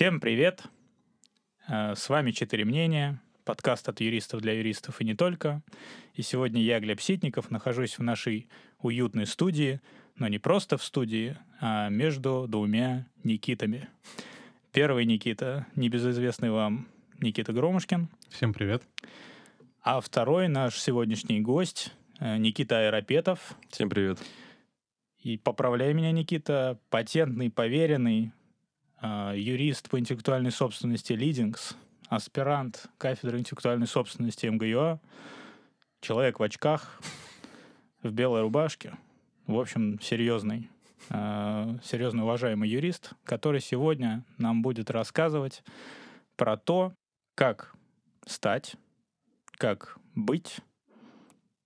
Всем привет! Э, С вами «Четыре мнения», подкаст от юристов для юристов и не только. И сегодня я, Глеб Ситников, нахожусь в нашей уютной студии, но не просто в студии, а между двумя Никитами. Первый Никита, небезызвестный вам Никита Громушкин, Всем привет. а второй наш сегодняшний гость э, Никита Аэропетов. Всем привет. И поправляй меня, Никита, патентный, поверенный, юрист по интеллектуальной собственности Лидингс, аспирант кафедры интеллектуальной собственности МГЮА, человек в очках, в белой рубашке. В общем, серьезный, э, серьезно уважаемый юрист, который сегодня нам будет рассказывать про то, как стать, как быть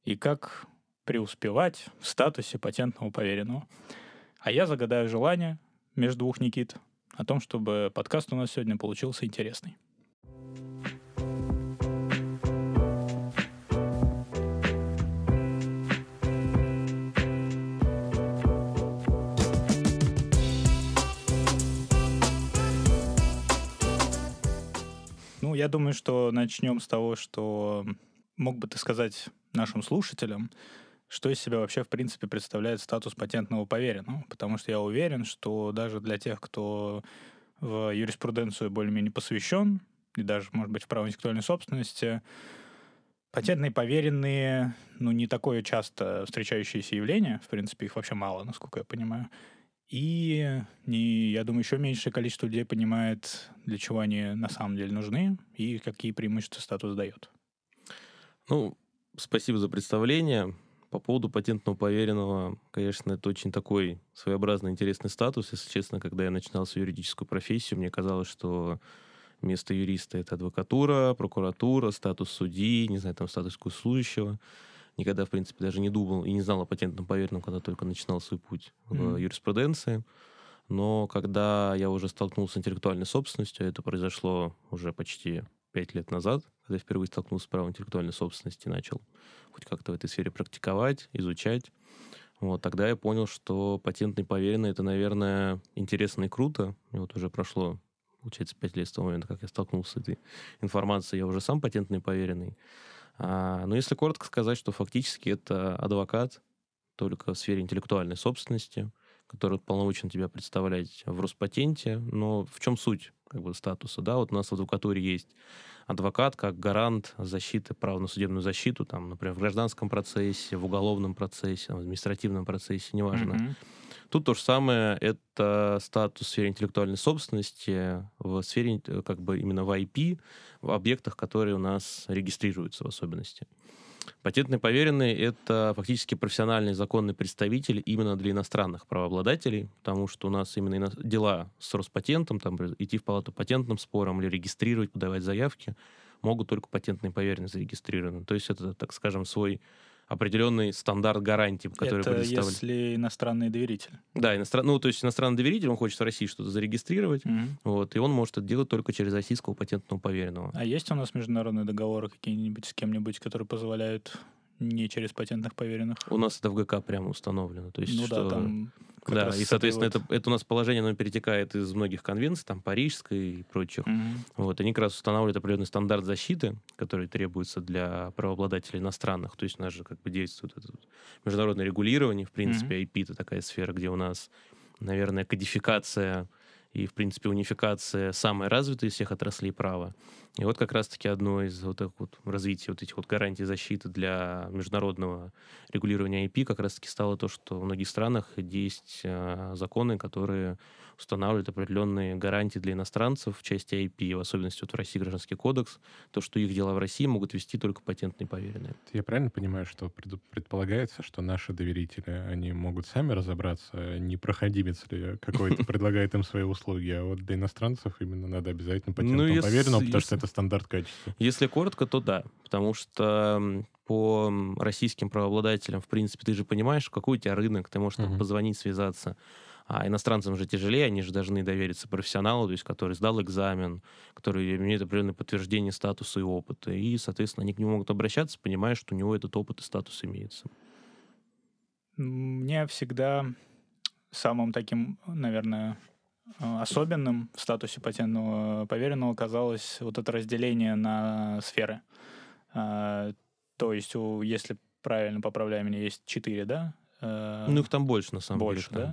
и как преуспевать в статусе патентного поверенного. А я загадаю желание между двух Никит о том, чтобы подкаст у нас сегодня получился интересный. Ну, я думаю, что начнем с того, что мог бы ты сказать нашим слушателям, что из себя вообще, в принципе, представляет статус патентного поверенного. Потому что я уверен, что даже для тех, кто в юриспруденцию более-менее посвящен, и даже, может быть, в право интеллектуальной собственности, патентные поверенные, ну, не такое часто встречающееся явление, в принципе, их вообще мало, насколько я понимаю. И, не, я думаю, еще меньшее количество людей понимает, для чего они на самом деле нужны и какие преимущества статус дает. Ну, спасибо за представление. По поводу патентного поверенного, конечно, это очень такой своеобразный интересный статус. Если честно, когда я начинал свою юридическую профессию, мне казалось, что место юриста — это адвокатура, прокуратура, статус судьи, не знаю, там статус госслужащего. Никогда, в принципе, даже не думал и не знал о патентном поверенном, когда только начинал свой путь в Мгм. юриспруденции. Но когда я уже столкнулся с интеллектуальной собственностью, это произошло уже почти пять лет назад, когда я впервые столкнулся с правом интеллектуальной собственности, начал хоть как-то в этой сфере практиковать, изучать. Вот, тогда я понял, что патентный поверенный — это, наверное, интересно и круто. И вот уже прошло, получается, пять лет с того момента, как я столкнулся с этой информацией. Я уже сам патентный поверенный. А, но если коротко сказать, что фактически это адвокат, только в сфере интеллектуальной собственности, который полномочен тебя представлять в Роспатенте. Но в чем суть как бы, статуса? Да, вот у нас в адвокатуре есть адвокат как гарант защиты права на судебную защиту, там, например, в гражданском процессе, в уголовном процессе, в административном процессе, неважно. Мгм. Тут то же самое, это статус в сфере интеллектуальной собственности, в сфере э, как бы именно в IP, в объектах, которые у нас регистрируются в особенности. Патентный поверенный — это фактически профессиональный законный представитель именно для иностранных правообладателей, потому что у нас именно дела с Роспатентом, там, идти в палату патентным спором или регистрировать, подавать заявки, могут только патентные поверенные зарегистрированы. То есть это, так скажем, свой определенный стандарт гарантий, который Это предоставлен. если иностранный доверитель. Да, иностран... ну, то есть иностранный доверитель, он хочет в России что-то зарегистрировать, Мгм. вот, и он может это делать только через российского патентного поверенного. А есть у нас международные договоры какие-нибудь с кем-нибудь, которые позволяют не через патентных поверенных? У нас это в ГК прямо установлено. То есть, ну что... да, там... как Да, и, соответственно, вот- это, это у нас положение, оно перетекает из многих конвенций, там, Парижской и прочих. Мгм. Вот, они как раз устанавливают определенный стандарт защиты, который требуется для правообладателей иностранных. То есть у нас же как бы действует это международное регулирование, в принципе, IP это такая сфера, где у нас, наверное, кодификация и, в принципе, унификация самая развитая из всех отраслей права. И вот как раз-таки одно из вот, так вот развития вот этих вот гарантий защиты для международного регулирования IP как раз-таки стало то, что в многих странах есть э, законы, которые устанавливают определенные гарантии для иностранцев в части IP, в особенности вот в России Гражданский кодекс, то, что их дела в России могут вести только патентные поверенные. Я правильно понимаю, что пред- предполагается, что наши доверители, они могут сами разобраться, не проходимец ли какой-то предлагает им свои услуги, а вот для иностранцев именно надо обязательно патентному если- поверенному, потому если- что это стандарт качества. Если коротко, то да, потому что по российским правообладателям, в принципе, ты же понимаешь, какой у тебя рынок, ты можешь там позвонить, связаться. А иностранцам же тяжелее, они же должны довериться профессионалу, то есть который сдал экзамен, который имеет определенное подтверждение статуса и опыта. И, соответственно, они к нему могут обращаться, понимая, что у него этот опыт и статус имеется. Мне всегда самым таким, наверное, э, особенным в статусе патентного поверенного оказалось вот это разделение на сферы. А, То есть, если правильно поправляю меня, есть четыре, да? Э, Ну, их там больше, на самом больше, деле. да?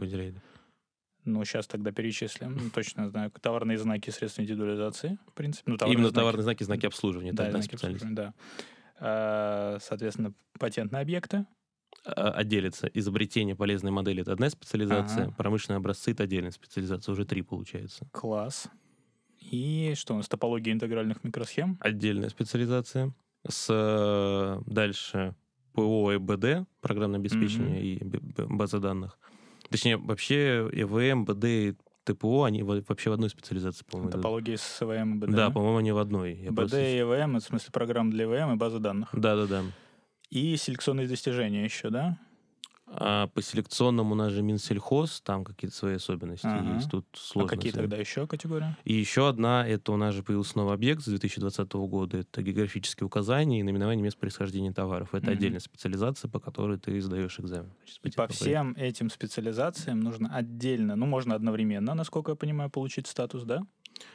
Ну, сейчас тогда перечислим. Ну, Точно знаю. Товарные знаки, средства индивидуализации, в принципе. Ну, товарные Именно знаки. товарные знаки, знаки обслуживания. Да, знаки обслуживания, да. А, Соответственно, патентные объекты. А- Отделится. Изобретение полезной модели — это одна специализация. Ага. Промышленные образцы — это отдельная специализация. Уже три получается. Класс. И что у нас? Топология интегральных микросхем. Отдельная специализация. С э, дальше ПО и БД, программное обеспечение и б- б- база данных. Точнее, вообще ЭВМ, БД и ТПО, они во- вообще в одной специализации, по-моему. Топология с СВМ и БД. Да, по-моему, они в одной. Я БД просто- и ЭВМ, это в смысле программ для ЭВМ и базы данных. Да-да-да. И селекционные достижения еще, да? А по селекционному у нас же Минсельхоз, там какие-то свои особенности Ага. есть. Тут А сложно. какие тогда еще категории? И еще одна, это у нас же появился новый объект с 2020 года, это географические указания и наименование мест происхождения товаров. Это Мгм. отдельная специализация, по которой ты сдаешь экзамен. Значит, И по всем этим специализациям нужно отдельно, ну, можно одновременно, насколько я понимаю, получить статус, да?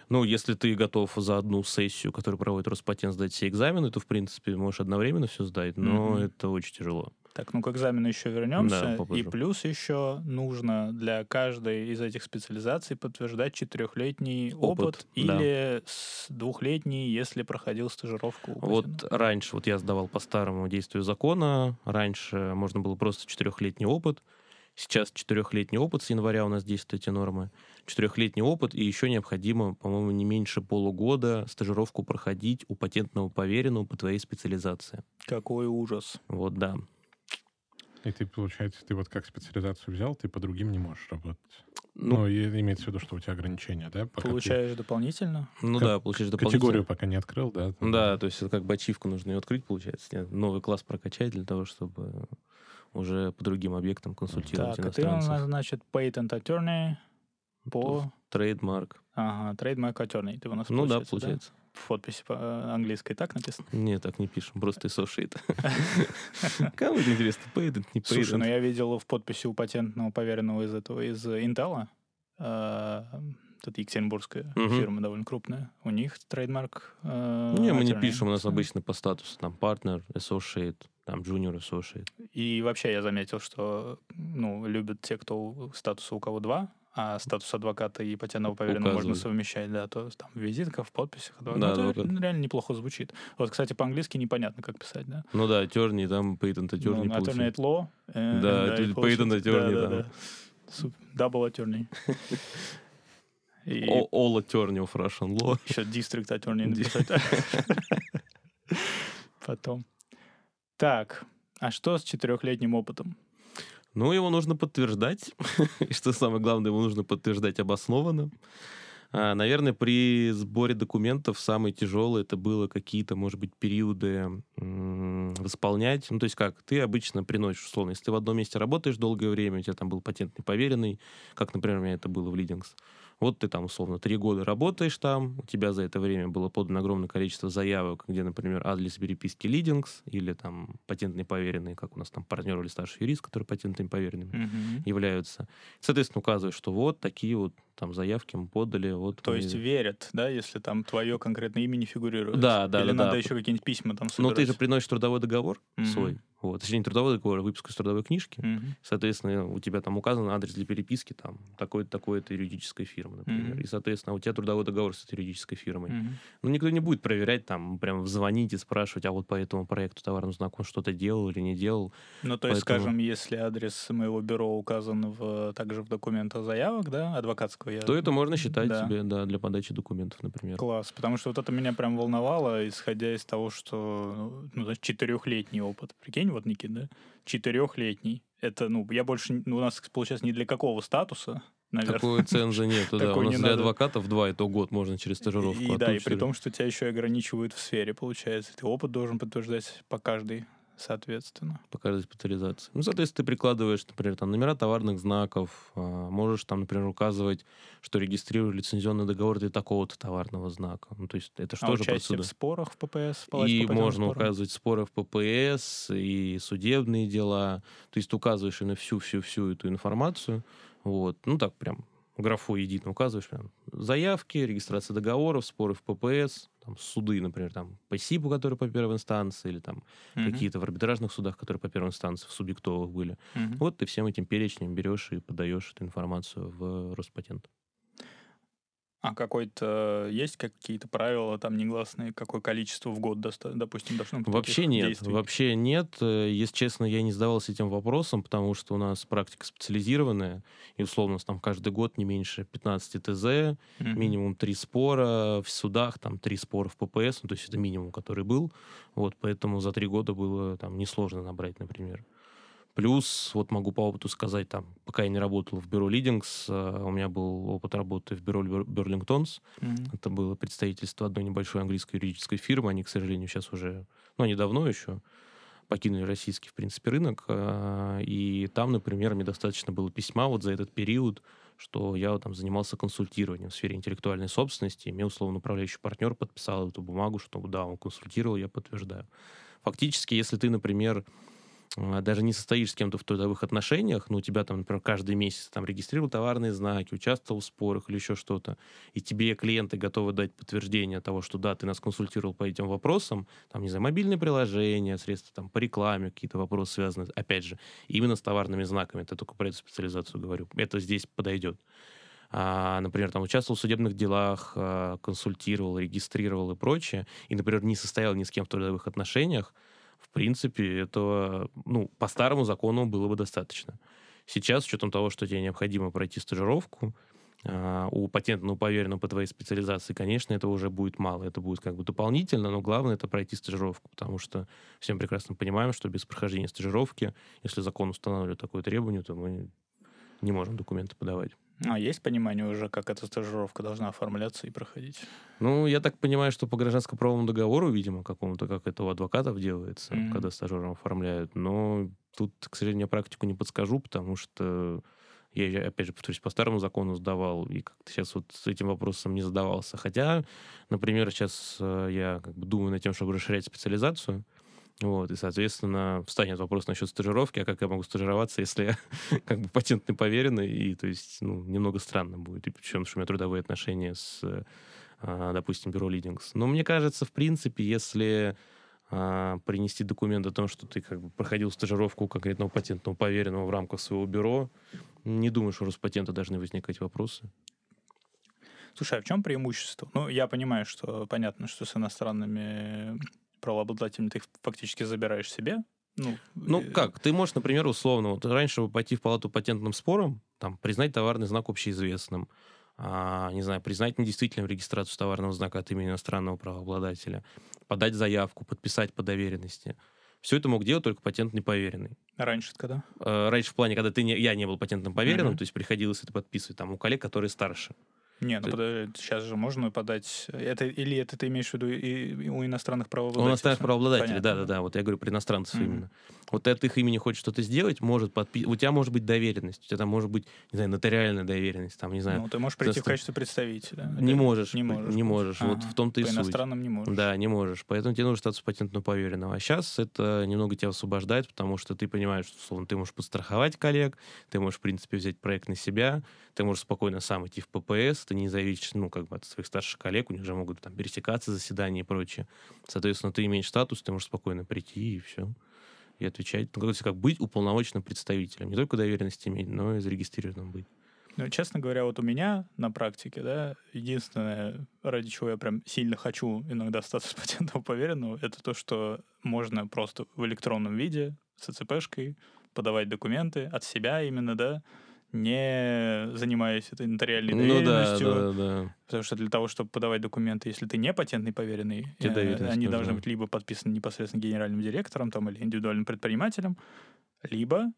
Ну, если ты готов за одну сессию, которую проводит Роспатент, сдать все экзамены, то, в принципе, можешь одновременно все сдать, но Мгм. это очень тяжело. Так, ну к экзамену еще вернемся. Да, и плюс еще нужно для каждой из этих специализаций подтверждать четырехлетний опыт, Опыт, да. или с двухлетний, если проходил стажировку. у Вот патента. раньше, вот я сдавал по старому действию закона, раньше можно было просто четырехлетний опыт, сейчас четырехлетний опыт, с января у нас действуют эти нормы, четырехлетний опыт, и еще необходимо, по-моему, не меньше полугода стажировку проходить у патентного поверенного по твоей специализации. Какой ужас. Вот, да. И ты, получается, ты вот как специализацию взял, ты по другим не можешь работать. Ну, Ну, и имеется в виду, что у тебя ограничения, да? Пока ты Получаешь дополнительно? ну как- да, получаешь дополнительно. Категорию пока не открыл, да? там, Да, то есть это как бы ачивку нужно ее открыть, получается, нет, новый класс прокачать для того, чтобы уже по другим объектам консультировать Так, а ты у иностранцев. нас, значит, patent attorney по... Trademark. Ага, trademark attorney. Ты у нас Ну да, получается, получается. В подписи по- э, английской так написано? Не, так не пишем, просто associate. Кому это интересно, patent, не Слушай, ну patent. я видел в подписи у патентного поверенного из этого, из Intel, э, это екатеринбургская Мгм. фирма довольно крупная, у них трейдмарк. э, Не, мы не пишем, у нас обычно по статусу там партнер, associate, там junior associate. И вообще я заметил, что ну, любят те, кто статуса у кого два, а статус адвоката и патентного поверенного можно Указывают. совмещать, да, то там в визитках, в подписях. адвокат. Да, Ну, это адвокат. реально неплохо звучит. Вот, кстати, по-английски непонятно, как писать, да? Ну да, attorney, там patent attorney Ну, получается. alternate law. э, Да, это и patent получается- attorney, да, да. да, да. Double attorney. И all attorney of Russian law. еще district attorney написать. Потом. Так, а что с четырехлетним опытом? Ну, его нужно подтверждать. И что самое главное, его нужно подтверждать обоснованно. А, Наверное, при сборе документов самое тяжелое это было какие-то, может быть, периоды восполнять. Ну, то есть как, ты обычно приносишь, условно, если ты в одном месте работаешь долгое время, у тебя там был патентный поверенный, как, например, у меня это было в Leadings. Вот ты там, условно, три года работаешь там, у тебя за это время было подано огромное количество заявок, где, например, адрес переписки Leadings или там патентный поверенный, как у нас там партнер или старший юрист, которые патентными поверенными являются. Соответственно, указываешь, что вот такие вот там заявки мы подали. Вот То мы- есть верят, да, если там твое конкретное имя не фигурирует? Да, да, Или да, надо да. еще какие-нибудь письма там Но собирать? ты же приносишь трудовой договор Мгм. свой. Вот. Точнее, не трудовой договор, а выписку из трудовой книжки. Мгм. Соответственно, у тебя там указан адрес для переписки там такой-то, такой-то юридической фирмы, например. Мгм. И, соответственно, у тебя трудовой договор с этой юридической фирмой. Мгм. Ну, никто не будет проверять, там, прям звонить и спрашивать, а вот по этому проекту товарного знака он что-то делал или не делал. Ну, то есть, Поэтому- скажем, если адрес моего бюро указан в, также в документах заявок, да, адвокатского, я... То это можно считать Да. себе, да, для подачи документов, например. Класс, потому что вот это меня прям волновало, исходя из того, что, ну, значит, четырехлетний опыт. Прикинь, вот, Никит, да? Четырехлетний. Это, ну, я больше, ну, у нас, получается, ни для какого статуса, наверное. Такой ценза нету, да. У нас для адвокатов два, это год можно через стажировку. И, да, и при том, что тебя еще ограничивают в сфере, получается. Ты опыт должен подтверждать по каждой, соответственно. по каждой специализации. Ну, соответственно, ты прикладываешь, например, там номера товарных знаков, а, можешь там, например, указывать, что регистрируешь лицензионный договор для такого-то товарного знака. Ну, то есть это что а же процедура? в спорах в ППС? в И можно спорам? указывать споры в ППС, и судебные дела. То есть ты указываешь на всю-всю-всю эту информацию. Вот. Ну, так прям графу едино указываешь прям заявки, регистрация договоров, споры в ППС, там, суды, например, там, по СИПу, которые по первой инстанции, или там Мгм. какие-то в арбитражных судах, которые по первой инстанции, в субъектовых были. Мгм. Вот ты всем этим перечнем берешь и подаешь эту информацию в Роспатент. А какой-то есть какие-то правила там негласные, какое количество в год, допустим, должно быть Вообще нет, действий? вообще нет. Э, Если честно, я не задавался этим вопросом, потому что у нас практика специализированная, и условно у нас там каждый год не меньше 15 ТЗ, Мгм. минимум три спора в судах, там три спора в ППС, ну, то есть это минимум, который был. Вот, поэтому за три года было там несложно набрать, например. Плюс, вот могу по опыту сказать, там, пока я не работал в бюро Лидингс, э, у меня был опыт работы в бюро Бер- Берлингтонс. Мгм. Это было представительство одной небольшой английской юридической фирмы. Они, к сожалению, сейчас уже, ну, они давно еще покинули российский, в принципе, рынок. а, И там, например, мне достаточно было письма вот за этот период, что я там занимался консультированием в сфере интеллектуальной собственности, и мне, условно, управляющий партнер подписал эту бумагу, что да, он консультировал, я подтверждаю. Фактически, если ты, например, даже не состоишь с кем-то в трудовых отношениях, но у тебя там, например, каждый месяц там регистрировал товарные знаки, участвовал в спорах или еще что-то, и тебе клиенты готовы дать подтверждение того, что да, ты нас консультировал по этим вопросам, там, не знаю, мобильные приложения, средства там по рекламе, какие-то вопросы связаны, опять же, именно с товарными знаками, это только про эту специализацию говорю, это здесь подойдет. А, например, там участвовал в судебных делах, а, консультировал, регистрировал и прочее, и, например, не состоял ни с кем в трудовых отношениях, в принципе, этого, ну, по старому закону было бы достаточно. Сейчас, с учетом того, что тебе необходимо пройти стажировку, а, у патентного поверенного по твоей специализации, конечно, этого уже будет мало. Это будет как бы дополнительно, но главное это пройти стажировку, потому что всем прекрасно понимаем, что без прохождения стажировки, если закон устанавливает такое требование, то мы не можем документы подавать. А есть понимание уже, как эта стажировка должна оформляться и проходить? Ну, я так понимаю, что по гражданско-правовому договору, видимо, какому-то, как это у адвокатов делается, Мгм. когда стажером оформляют. Но тут, к сожалению, практику не подскажу, потому что я, я, опять же, повторюсь, по старому закону сдавал, и как-то сейчас вот с этим вопросом не задавался. Хотя, например, сейчас э, я как бы думаю над тем, чтобы расширять специализацию, вот, и, соответственно, встанет вопрос насчет стажировки, а как я могу стажироваться, если я как бы патентный поверенный, и, то есть, ну, немного странно будет, и причем, что у меня трудовые отношения с, а, допустим, бюро Лидингс. Но мне кажется, в принципе, если а, принести документ о том, что ты как бы проходил стажировку конкретного патентного поверенного в рамках своего бюро, не думаю, что у Роспатента должны возникать вопросы. Слушай, а в чем преимущество? Ну, я понимаю, что понятно, что с иностранными правообладателями ты их фактически забираешь себе. Ну, Ну, э, как? Ты можешь, например, условно, вот раньше пойти в палату патентным спором, там, признать товарный знак общеизвестным, а, не знаю, признать недействительным регистрацию товарного знака от имени иностранного правообладателя, подать заявку, подписать по доверенности. Все это мог делать только патентный поверенный. Раньше когда? Э, Раньше в плане, когда ты не, я не был патентным поверенным, Мгм. то есть приходилось это подписывать там у коллег, которые старше. Не, ну подожди, сейчас же можно подать... Это, или это ты имеешь в виду и, и у иностранных правообладателей? У иностранных правообладателей, да-да-да. Вот я говорю про иностранцев Мгм. именно. Вот от их имени хочет что-то сделать, может подпи... У тебя может быть доверенность, у тебя там может быть, не знаю, нотариальная доверенность, там, не знаю. Ну, ты можешь прийти в качестве представителя. не Это- можешь. Не можешь. Не можешь. Вот Ага. в том-то и По суть. иностранным не можешь. Да, не можешь. Поэтому тебе нужен статус патентного поверенного. А сейчас это немного тебя освобождает, потому что ты понимаешь, что, условно, ты можешь подстраховать коллег, ты можешь, в принципе, взять проект на себя, ты можешь спокойно сам идти в ППС, ты не зависишь, ну, как бы от своих старших коллег, у них же могут там пересекаться заседания и прочее. Соответственно, ты имеешь статус, ты можешь спокойно прийти и все. И отвечать. Ну, как быть уполномоченным представителем. Не только доверенность иметь, но и зарегистрированным быть. Ну, честно говоря, вот у меня на практике, да, единственное, ради чего я прям сильно хочу иногда статус патентного поверенного, это то, что можно просто в электронном виде с ЦЦПшкой подавать документы от себя именно, да, не занимаясь этой нотариальной Ну да, доверенностью. да, да. Потому что для того, чтобы подавать документы, если ты не патентный поверенный, э, они должны быть либо подписаны непосредственно генеральным директором там, или индивидуальным предпринимателем, либо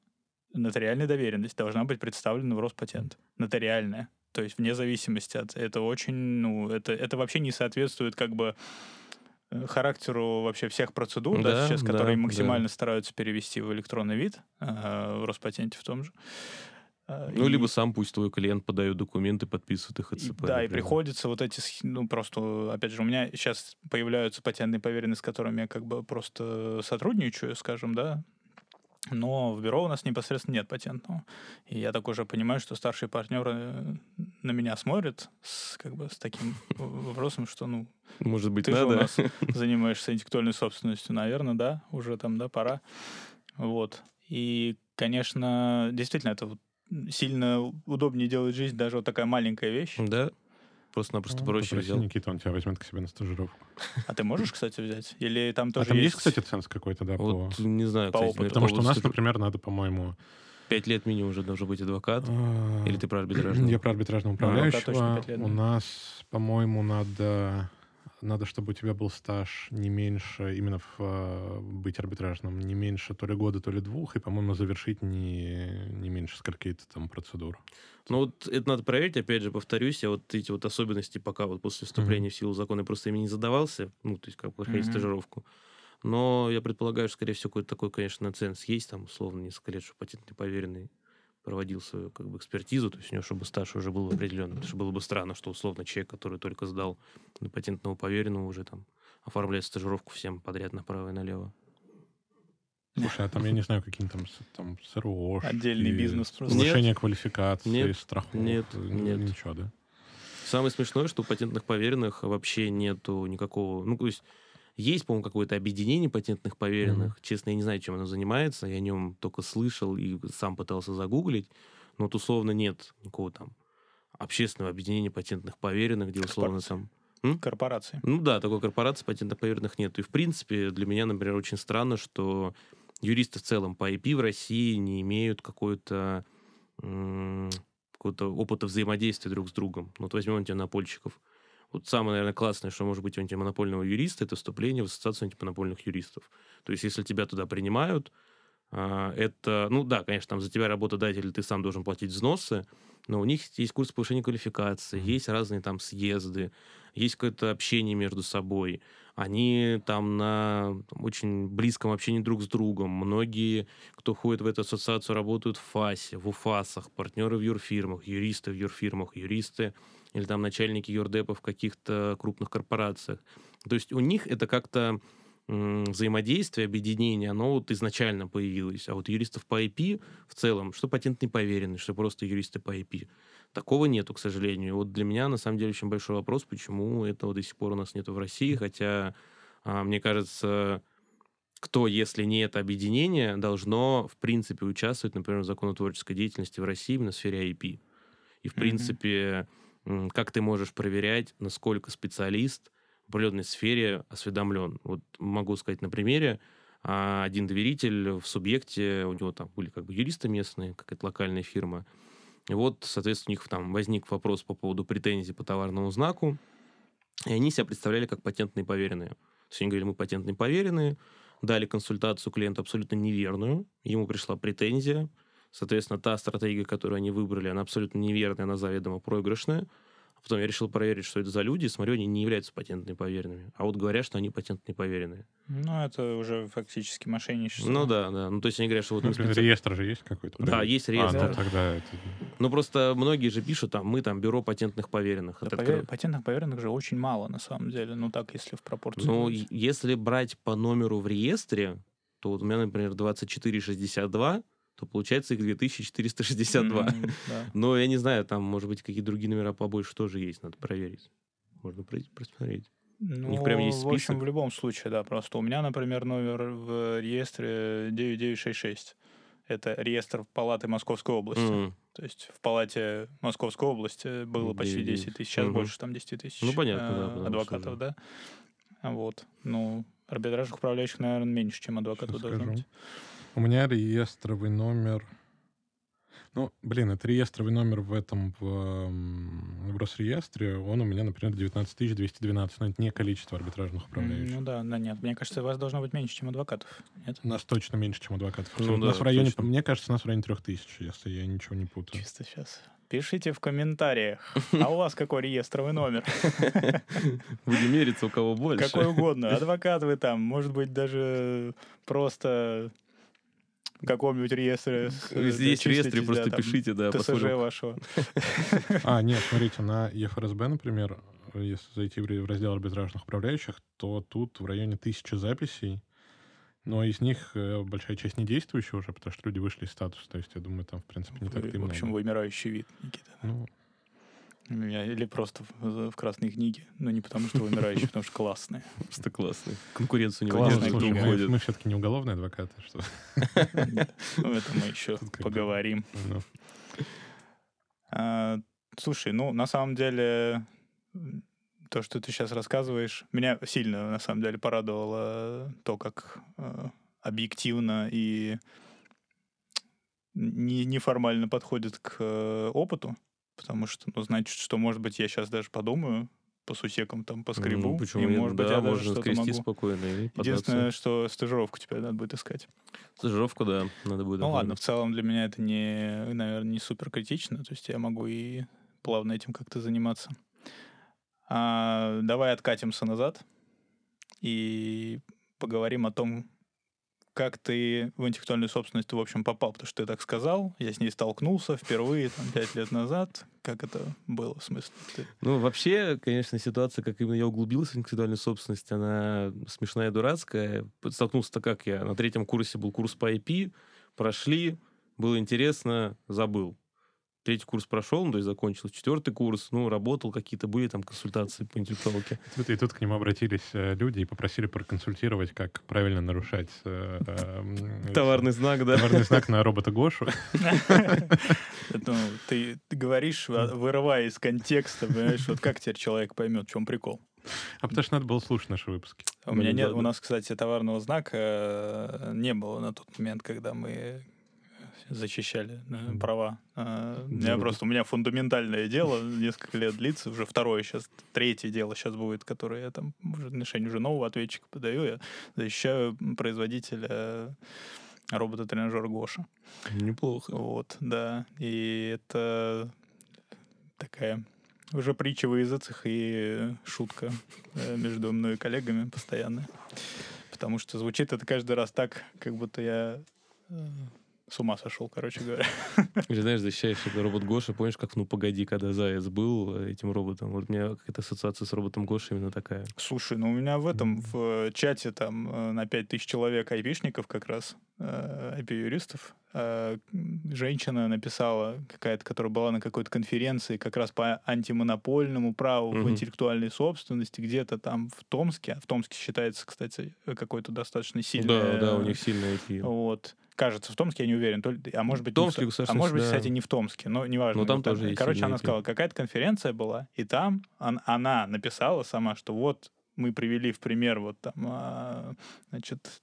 нотариальная доверенность должна быть представлена в Роспатент. Нотариальная. То есть вне зависимости от... Это очень... Ну, это, это вообще не соответствует как бы э, характеру вообще всех процедур, да, Да, сейчас, да, которые да. максимально стараются перевести в электронный вид, э, в Роспатенте в том же. Э, Ну, и- либо сам пусть твой клиент подает документы, подписывает их и- ИЦП. да, и приходится вот эти, ну, просто, опять же, у меня сейчас появляются патентные поверенные, с которыми я как бы просто сотрудничаю, скажем, да, Но в бюро у нас непосредственно нет патентного. И я так уже понимаю, что старшие партнеры э, на меня смотрят с, как бы, с таким вопросом, что, ну, Может быть, ты же у надо. нас занимаешься интеллектуальной собственностью, наверное, да, уже там, да, пора. Вот. И, конечно, действительно, это вот сильно удобнее делать жизнь даже вот такая маленькая вещь. Да. Просто-напросто Ну, проще попроси взял. Никита, он тебя возьмет к себе на стажировку. А ты можешь, кстати, взять? Или там А тоже там есть, есть... кстати, ценз какой-то, да, по... Вот не знаю, по кстати, опыту. Потому что у нас, например, надо, по-моему... пять лет минимум уже должен быть адвокат. а, Или ты про арбитражного? Я про арбитражного адвокат точно управляющего. У нас, по-моему, надо... Надо, чтобы у тебя был стаж не меньше, именно в, а, быть арбитражным, не меньше то ли года, то ли двух, и, по-моему, завершить не, не меньше скольки-то там процедур. Ну вот это надо проверить, опять же, повторюсь, я вот эти вот особенности пока вот после вступления в силу закона просто ими не задавался, ну, то есть как проходить Мгм. стажировку. Но я предполагаю, что, скорее всего, какой-то такой, конечно, ценз есть, там, условно, несколько лет, что патентный поверенный проводил свою как бы экспертизу, то есть у него, чтобы стаж уже был определенный. Потому что было бы странно, что условно человек, который только сдал на патентного поверенного, уже там оформляет стажировку всем подряд направо и налево. Слушай, а там, я не знаю, какие там, там СРО, Отдельный бизнес просто. Повышение квалификации, Нет. страховки. Нет. н- Нет. Ничего, да? Самое смешное, что у патентных поверенных вообще нету никакого... Ну, то есть есть, по-моему, какое-то объединение патентных поверенных. Честно, я не знаю, чем оно занимается. Я о нем только слышал и сам пытался загуглить. Но вот условно нет никакого там общественного объединения патентных поверенных, где условно Корпорации. там... Корпорации. Ну да, такой корпорации патентных поверенных нет. И, в принципе, для меня, например, очень странно, что юристы в целом по IP в России не имеют какой-то м, какого-то опыта взаимодействия друг с другом. Ну, Вот возьмем антимонопольщиков. Вот самое, наверное, классное, что может быть у антимонопольного юриста, это вступление в ассоциацию антимонопольных юристов. То есть, если тебя туда принимают, а, это, ну да, конечно, там за тебя работодатель, ты сам должен платить взносы, но у них есть курс повышения квалификации, есть разные там съезды, есть какое-то общение между собой. Они там на там, очень близком общении друг с другом. Многие, кто входит в эту ассоциацию, работают в ФАСе, в УФАСах, партнеры в юрфирмах, юристы в юрфирмах, юристы или там начальники юрдепов в каких-то крупных корпорациях. То есть у них это как-то взаимодействие, объединение, оно вот изначально появилось. А вот юристов по IP в целом, что патентный поверенный, что просто юристы по IP, такого нету, к сожалению. Вот для меня, на самом деле, очень большой вопрос, почему этого до сих пор у нас нету в России, хотя, а, мне кажется, кто, если не это объединение, должно, в принципе, участвовать, например, в законотворческой деятельности в России именно в сфере IP. И, в Мгм. принципе, как ты можешь проверять, насколько специалист в определенной сфере осведомлен. Вот могу сказать на примере. а, Один доверитель в субъекте, у него там были как бы юристы местные, какая-то локальная фирма. И вот, соответственно, у них там возник вопрос по поводу претензий по товарному знаку, и они себя представляли как патентные поверенные. То есть они говорили, мы патентные поверенные, дали консультацию клиенту абсолютно неверную, ему пришла претензия, соответственно, та стратегия, которую они выбрали, она абсолютно неверная, она заведомо проигрышная. А потом я решил проверить, что это за люди, и смотрю, они не являются патентными поверенными, а вот говорят, что они патентные поверенные. Ну, это уже фактически мошенничество. Ну да, да. Ну то есть они говорят, что вот Например, специ- реестр же есть какой-то? Да, есть А, реестр. ну тогда это... Ну просто многие же пишут, там, мы там бюро патентных поверенных. Да, Это пове- откры- Патентных поверенных же очень мало, на самом деле. Ну, так, если в пропорции. Ну, если брать по номеру в реестре, то вот у меня, например, 2462, то получается их 2462. М, да. Но я не знаю, там, может быть, какие другие номера побольше тоже есть, надо проверить. Можно про- просмотреть. Ну, них прям есть в общем, список? в любом случае, да. Просто у меня, например, номер в реестре 9966. Это реестр Палаты Московской области. М, То есть в Палате Московской области было почти 9. 10 тысяч, сейчас Мгм. больше там 10 тысяч Ну, понятно, да, э, потому адвокатов, что, да. Вот. Ну, арбитражных управляющих, наверное, меньше, чем адвокатов должно быть. У меня реестровый номер... Ну, блин, это реестровый номер в этом, в, в Росреестре. Он у меня, например, 19212. Но это не количество арбитражных М, управляющих. Ну да, да нет. Мне кажется, вас должно быть меньше, чем адвокатов. Нет? У нас точно меньше, чем адвокатов. Ну у нас да, в районе, точно. мне кажется, у нас в районе 3000, если я ничего не путаю. Чисто сейчас. Пишите в комментариях. А у вас какой реестровый номер? Будем мериться, у кого больше. Какой угодно. Адвокат вы там, может быть, даже просто каком-нибудь реестре. с- Если есть в реестре, просто да, пишите, да, ТСЖ посмотрим. вашего. А, нет, смотрите, на ЕФРСБ, например, если зайти в раздел арбитражных управляющих, то тут в районе тысячи записей Но из них э, большая часть не действующая уже, потому что люди вышли из статуса. То есть, я думаю, там, в принципе, не так и В общем, много. вымирающий вид, Никита. Ну, меня- Или просто в, в красной книге. Ну, не потому что вымирающий, потому что классные. Просто классный. Конкуренцию не Классная книга. мы, уходит. мы все-таки не уголовные адвокаты. Что... Ну, это мы еще поговорим. ну, А, Слушай, ну, на самом деле, то, что ты сейчас рассказываешь, меня сильно, на самом деле, порадовало то, как э, объективно и не- неформально подходит к э, опыту, потому что, ну, значит, что, может быть, я сейчас даже подумаю по сусекам, там, по скребу, Ну, почему и, может быть, да, я даже что-то могу. спокойно и податься. Единственное, что стажировку теперь надо будет искать. Стажировку, да, надо будет. Ну ладно, в целом для меня это не, наверное, не супер критично. То есть я могу и плавно этим как-то заниматься. А, давай откатимся назад и поговорим о том, как ты в интеллектуальную собственность, в общем, попал. Потому что ты так сказал, я с ней столкнулся впервые там, пять лет назад. Как это было, в смысле? Ты- Ну, вообще, конечно, ситуация, как именно я углубился в интеллектуальную собственность, она смешная и дурацкая. Столкнулся-то как я. На третьем курсе был курс по IP, прошли, было интересно, забыл. Третий курс прошел, ну, то есть закончил. Четвертый курс, ну, работал, какие-то были там консультации по интеллектуалке. и тут к нему обратились э, люди и попросили проконсультировать, как правильно нарушать э, э, Товарный знак, да? товарный знак на робота Гошу. Ну, ты, говоришь, вырывая из контекста, понимаешь, вот как теперь человек поймет, в чем прикол? А потому что надо было слушать наши выпуски. У меня нет, у нас, кстати, товарного знака не было на тот момент, когда мы защищали э, права. Э, У меня просто у меня фундаментальное дело, несколько лет длится, уже второе сейчас, третье дело сейчас будет, которое я там уже в отношении уже нового ответчика подаю, я защищаю производителя робота-тренажера Гоша. Неплохо. Вот, да. И это такая уже притча во языцах и шутка э, между мной и коллегами постоянно. Потому что звучит это каждый раз так, как будто я э, с ума сошел, короче говоря. Или, знаешь, защищаешь робот Гоша, помнишь, как «Ну, погоди», когда Заяц был этим роботом? Вот у меня какая-то ассоциация с роботом Гоша именно такая. Слушай, ну у меня в этом, в э, чате там э, на 5000 человек айпишников как раз, IP-юристов, э, женщина написала какая-то, которая была на какой-то конференции как раз по антимонопольному праву в Мгм. интеллектуальной собственности, где-то там в Томске. А В Томске считается, кстати, какой-то достаточно сильный... Да, да, у них сильная IP. Вот. Кажется, в Томске, я не уверен. То ли- а может быть, не в Томске, а может быть, да. кстати, не в Томске, но неважно. Но там Вот тоже есть Короче, она сказала, какая-то конференция была, и там он- она написала сама, что вот мы привели в пример вот там, а, значит,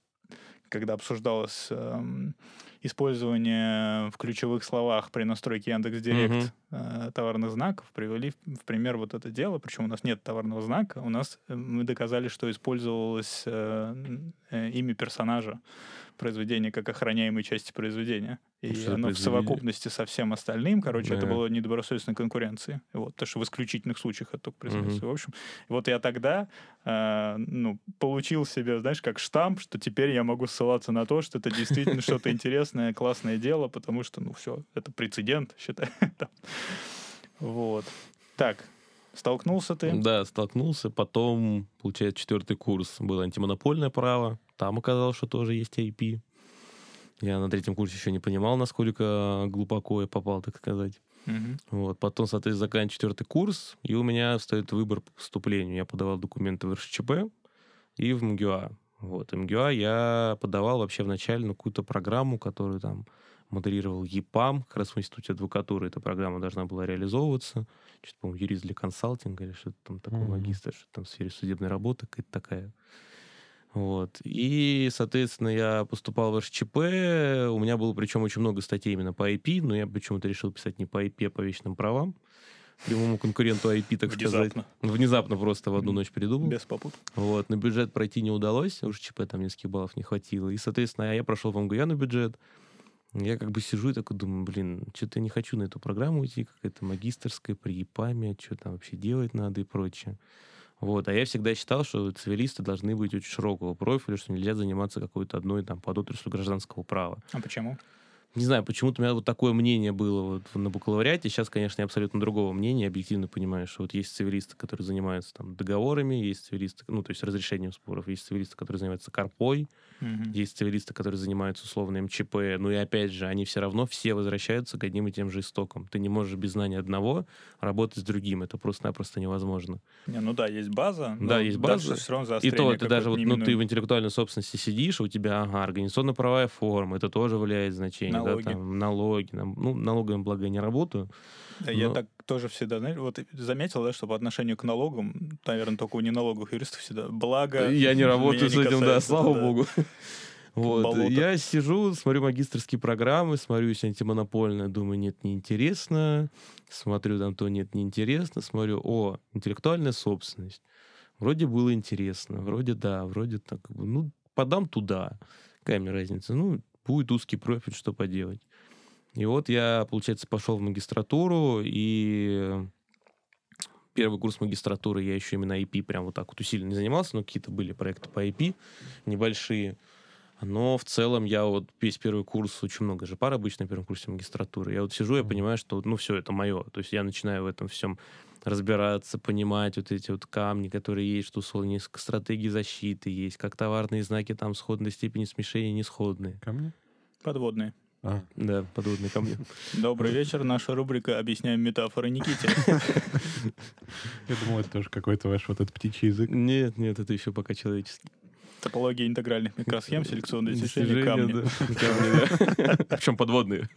когда обсуждалось эм, использование в ключевых словах при настройке Яндекс.Директ э, товарных знаков, привели в пример вот это дело, причем у нас нет товарного знака, у нас э, мы доказали, что использовалось э, имя персонажа произведения как охраняемой части произведения. И Что оно в совокупности со всем остальным, короче, это Да. было недобросовестной конкуренции. Вот, потому что в исключительных случаях это только производится. Мгм. В общем, вот я тогда э, ну, получил себе, знаешь, как штамп, что теперь я могу ссылаться на то, что это действительно что-то интересное, классное дело, потому что, ну, все, это прецедент, считай. Вот. Так, столкнулся ты. Да, столкнулся. Потом, получается, четвертый курс был антимонопольное право. Там оказалось, что тоже есть IP. Я на третьем курсе еще не понимал, насколько глубоко я попал, так сказать. Мгм. Вот. Потом, соответственно, заканчиваю четвертый курс, и у меня стоит выбор по поступлению. Я подавал документы в РШЧП и в МГУА. Вот. МГУА я подавал вообще вначале на какую-то программу, которую там модерировал ЕПАМ, как раз в Институте адвокатуры эта программа должна была реализовываться. Что-то, по-моему, юрист для консалтинга или что-то там такое, Мгм. магистр, что-то там в сфере судебной работы какая-то такая. Вот. И, соответственно, я поступал в РШЧП. У меня было, причем, очень много статей именно по IP, но я почему-то решил писать не по IP, а по вечным правам. Прямому конкуренту IP, так сказать. Внезапно, Внезапно просто в одну ночь придумал. без попут. Вот, на бюджет пройти не удалось, уж ЧП там нескольких баллов не хватило. И, соответственно, я прошел в МГУ на бюджет. Я как бы сижу и такой думаю, блин, что-то я не хочу на эту программу идти, какая-то магистрская при ЕПАМе, что там вообще делать надо и прочее. Вот. А я всегда считал, что цивилисты должны быть очень широкого профиля, что нельзя заниматься какой-то одной там подотраслью гражданского права. А почему? Не знаю, почему-то у меня вот такое мнение было вот на бакалавриате. Сейчас, конечно, я абсолютно другого мнения, объективно понимаю, что вот есть цивилисты, которые занимаются там договорами, есть цивилисты, ну, то есть разрешением споров, есть цивилисты, которые занимаются карпой, Мгм. есть цивилисты, которые занимаются условно МЧП, ну и опять же, они все равно все возвращаются к одним и тем же истокам. Ты не можешь без знания одного работать с другим, это просто-напросто невозможно. Не, ну да, есть база. Да, есть база. все равно И то ты даже вот, ну, ты в интеллектуальной собственности сидишь, у тебя, ага, организационно-правовая форма, это тоже влияет значение, Налоги. да, там, налоги, ну, налоговым, благо, я не работаю. Да, я но- так тоже всегда, знаешь, вот заметил, да, что по отношению к налогам, наверное, только у неналоговых юристов всегда, благо... Я не работаю с этим, да, слава да. богу. Вот, болото. я сижу, смотрю магистрские программы, смотрю все антимонопольное, думаю, нет, неинтересно. Смотрю там то, нет, неинтересно. Смотрю, о, интеллектуальная собственность. Вроде было интересно, вроде да, вроде так, ну, подам туда. Какая мне разница? Ну, будет узкий профиль, что поделать. И вот я, получается, пошел в магистратуру, и первый курс магистратуры я еще именно IP прям вот так вот усиленно не занимался, но какие-то были проекты по IP небольшие. Но в целом я вот весь первый курс, очень много же пар обычно на первом курсе магистратуры. Я вот сижу, я понимаю, что ну все, это мое. То есть я начинаю в этом всем разбираться, понимать вот эти вот камни, которые есть, что условно несколько стратегий защиты есть, как товарные знаки там сходной степени смешения, не сходные. Ко мне? Подводные. А, Да, подводные камни. Добрый вечер, наша рубрика «Объясняем метафоры Никите». я думал, это тоже какой-то ваш вот этот птичий язык. Нет, нет, это еще пока человеческий. Топология интегральных микросхем, селекционные достижения, камни. Причем подводные.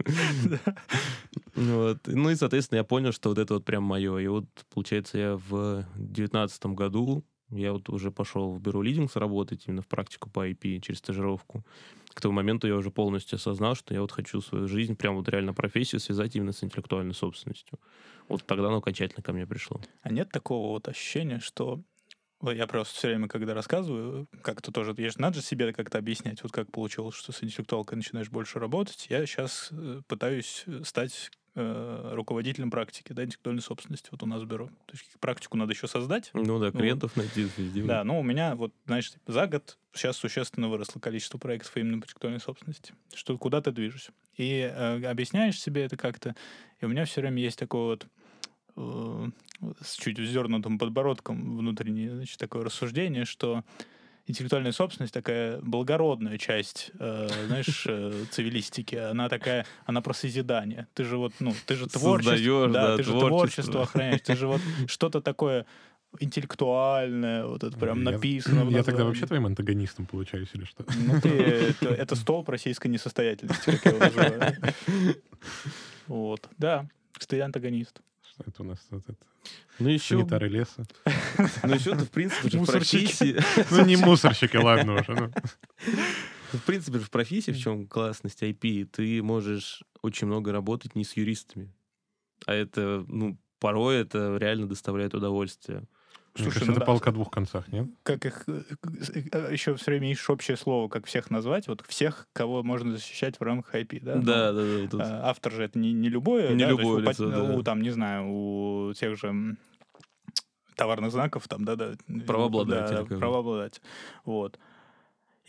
Вот. Ну и, соответственно, я понял, что вот это вот прям мое. И вот, получается, я в девятнадцатом году я вот уже пошел в бюро Лидингс работать именно в практику по IP через стажировку. К тому моменту я уже полностью осознал, что я вот хочу свою жизнь, прям вот реально профессию связать именно с интеллектуальной собственностью. Вот тогда оно окончательно ко мне пришло. А нет такого вот ощущения, что я просто все время, когда рассказываю, как-то тоже, я же надо же себе как-то объяснять, вот как получилось, что с интеллектуалкой начинаешь больше работать. Я сейчас пытаюсь э, стать э, руководителем практики, да, интеллектуальной собственности вот у нас в бюро. То есть практику надо еще создать. Ну да, клиентов найти везде. Да, но у меня вот, знаешь, типа, за год сейчас существенно выросло количество проектов именно по интеллектуальной собственности, что куда-то движусь. И э, объясняешь себе это как-то, и у меня все время есть такое вот э, с чуть вздернутым подбородком внутреннее, значит, такое рассуждение, что интеллектуальная собственность такая благородная часть, э, знаешь, э, цивилистики. Она такая, она про созидание. Ты же вот, ну, ты же творчество, Создаёшь, да, да, ты же творчество. творчество охраняешь, ты же вот что-то такое интеллектуальное, вот это прям Я- написано. Я тогда вообще твоим антагонистом получаюсь или что? Ну, ты, это, это столб российской несостоятельности, как я его называю. Вот, да, ты антагонист. Что это у нас? Вот это, Ну еще, санитары леса? ну еще ты в принципе же в профессии, Ну, не мусорщики, ладно уже. ну. в принципе в профессии, в чем классность IP, ты можешь очень много работать не с юристами, а это, ну, порой это реально доставляет удовольствие. Слушай, кажется, ну это да. палка о двух концах, нет? Как их еще все время ищешь общее слово, как всех назвать, вот всех, кого можно защищать в рамках IP, да? Да, Ну, да, да. тут- а, Автор же это не, не любое, Не да, то есть любое у, лицо, да. у, там, не знаю, у тех же товарных знаков, там, да, да. Правообладатель, да, правообладатель. Вот.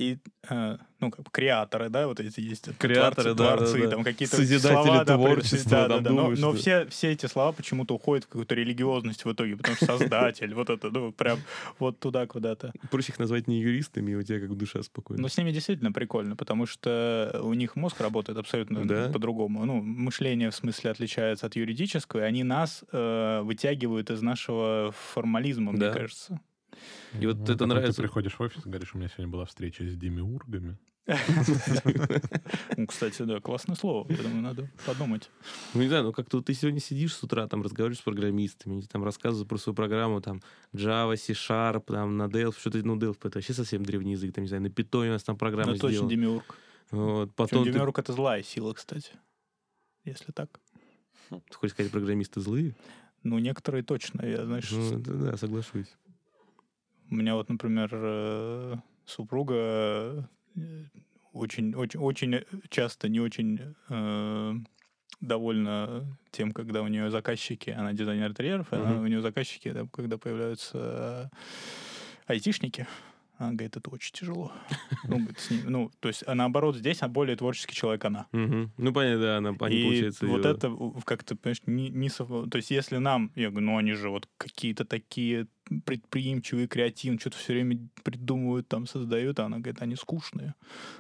И, э, ну, как бы креаторы, да, вот эти есть. Креаторы, творцы, да, да, творцы, да. там какие-то Созидатели слова, да, творчества, да, да, да, но, думаешь, но все, все эти слова почему-то уходят в какую-то религиозность в итоге, потому что создатель, вот это, ну, прям вот туда куда-то. Проще их назвать не юристами, и у тебя как душа спокойна. Но с ними действительно прикольно, потому что у них мозг работает абсолютно Да. по-другому. Ну, мышление в смысле отличается от юридического, и они нас э, вытягивают из нашего формализма, мне Да. кажется. И вот Ну, это нравится. Ты приходишь в офис и говоришь, у меня сегодня была встреча с демиургами. Ну, кстати, да, классное слово. Я думаю, надо подумать. Ну, не знаю, ну как-то ты сегодня сидишь с утра, там разговариваешь с программистами, они там рассказывают про свою программу, там, Java, C-Sharp, там, на Delphi, что-то, ну, Delphi, это вообще совсем древний язык, там, не знаю, на Python у нас там программа Да, точно, демиург. Вот, потом демиург — это злая сила, кстати. Если так. ты хочешь сказать, программисты злые? Ну, некоторые точно. Я, знаешь, Ну, да, да, соглашусь. У меня вот, например, э, супруга э, очень, очень, очень часто не очень э, довольна тем, когда у нее заказчики, она дизайнер интерьеров, и она- у нее заказчики, да, когда появляются э, айтишники, Она говорит, это очень тяжело. Ну, говорит, с ним- ну, то есть, а наоборот, здесь а более творческий человек она. Мгм. Ну, понятно, да, она, они, и получается, вот это как-то, понимаешь, не, не сов- То есть, если нам, я говорю, ну они же вот какие-то такие предприимчивые, креативные, что-то все время придумывают, там создают, а она говорит, они скучные.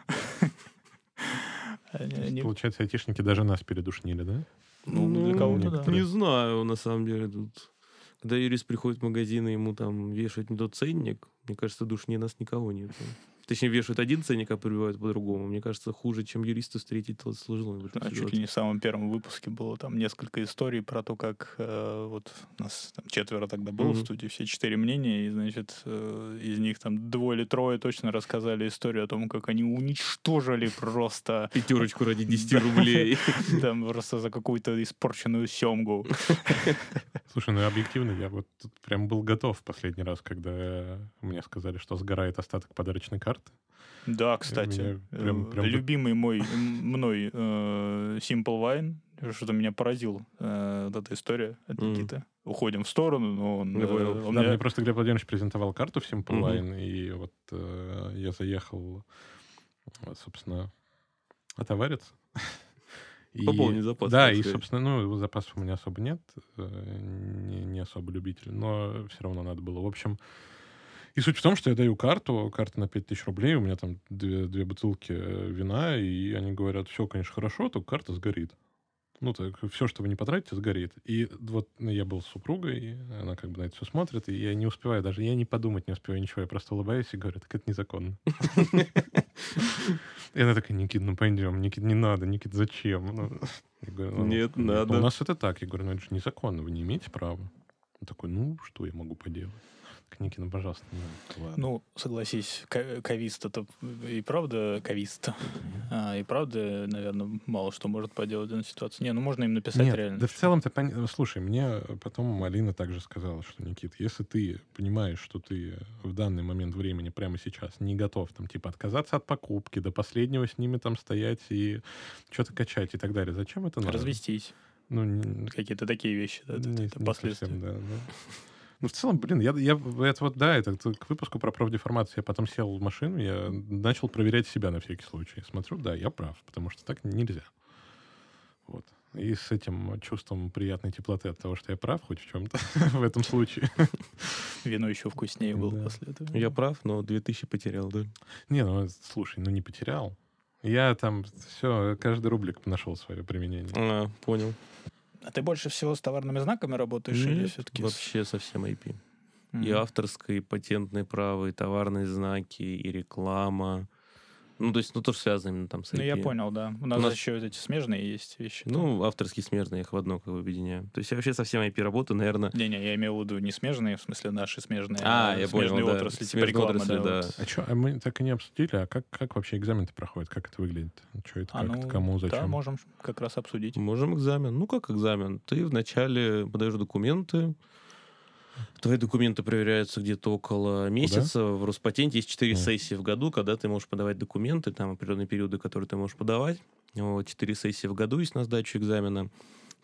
Они- Получается, айтишники даже нас передушнили, да? Ну, для кого-то да. Не знаю, на самом деле, тут... Когда юрист приходит в магазин, и ему там вешают не тот ценник, мне кажется, душнее нас никого нет. Точнее, вешают один ценник, а прибивают по-другому. Мне кажется, хуже, чем юристу встретить сложно. в этой А чуть ситуации. ли не в самом первом выпуске было там несколько историй про то, как э, вот нас там четверо тогда было в Мгм. студии, все четыре мнения, и, значит, э, из них там двое или трое точно рассказали историю о том, как они уничтожили просто Пятерочку ради 10 Да. рублей. там просто за какую-то испорченную семгу. Слушай, ну объективно, я вот тут прям был готов в последний раз, когда мне сказали, что сгорает остаток подарочной карты. Да, кстати, прям- э, прям любимый мой мной э, Simple Wine, что-то меня поразил э, вот эта история от. Никиты. Уходим в сторону, но он, Я э, он Да, меня- мне просто Глеб Владимирович презентовал карту в Simple. Line, и вот э, я заехал, вот, собственно, отовариться. И- Пополнить запас, Да, и, собственно, ну, запасов у меня особо нет, э, не, не особо любитель, но все равно надо было. В общем, и суть в том, что я даю карту, карта на 5000 рублей, у меня там две, две бутылки э, вина, и они говорят, все, конечно, хорошо, только карта сгорит. Ну, так, все, что вы не потратите, сгорит. И вот ну, я был с супругой, она как бы на это все смотрит, и я не успеваю даже, я не подумать не успеваю ничего, я просто улыбаюсь и говорю, так это незаконно. И она такая, Никит, ну пойдем, Никит, не надо, Никит, зачем? «Ну, Нет, ну, надо. У нас это так. Я говорю, ну это же незаконно, вы не имеете права. Он такой, ну, что я могу поделать? Ну, пожалуйста. Ладно. Ну, согласись, ка- ковист это и правда ковист. А, и правда, наверное, мало что может поделать в данной ситуации. Не, ну можно им написать Нет, реально. да в целом-то понятно. Слушай, мне потом Алина также сказала, что, Никит, если ты понимаешь, что ты в данный момент времени прямо сейчас не готов там типа отказаться от покупки, до последнего с ними там стоять и что-то качать и так далее, зачем это надо? Развестись. Ну, не- Какие-то такие вещи. да, это- не- это не последствия. совсем, да, да. Ну, в целом, блин, я, я это вот, да, это, это к выпуску про профдеформацию я потом сел в машину, я начал проверять себя на всякий случай. Смотрю, да, я прав, потому что так нельзя. Вот. И с этим чувством приятной теплоты от того, что я прав хоть в чем-то в этом случае. Вино еще вкуснее было Да. после этого. Я прав, но 2000 потерял, да? Не, ну, слушай, ну не потерял. Я там все, каждый рублик нашел свое применение. А, понял. А ты больше всего с товарными знаками работаешь или Нет, все-таки? Вообще совсем IP. И авторское, и патентные права, и товарные знаки, и реклама. Ну, то есть, ну, тоже связано именно там с IP. Ну, я понял, да. У нас, У нас- еще вот эти смежные есть вещи. Ну, авторские смежные, я их в одно как бы объединяю. То есть я вообще совсем IP работаю, наверное... Не-не, я имею в виду не смежные, в смысле наши смежные, А, я понял, смежные да. отрасли, типа Смежные реклама, отрасли, да. да. вот. А что, мы так и не обсудили, а как, как вообще экзамен-то проходит? Как это выглядит? Что это, А, как ну, это, кому, зачем? Да, можем как раз обсудить. Можем экзамен. Ну, как экзамен? Ты вначале подаешь документы, Твои документы проверяются где-то около месяца. В Роспатенте есть четыре Мгм. сессии в году, когда ты можешь подавать документы, там определенные периоды, которые ты можешь подавать. Вот, четыре сессии в году есть на сдачу экзамена.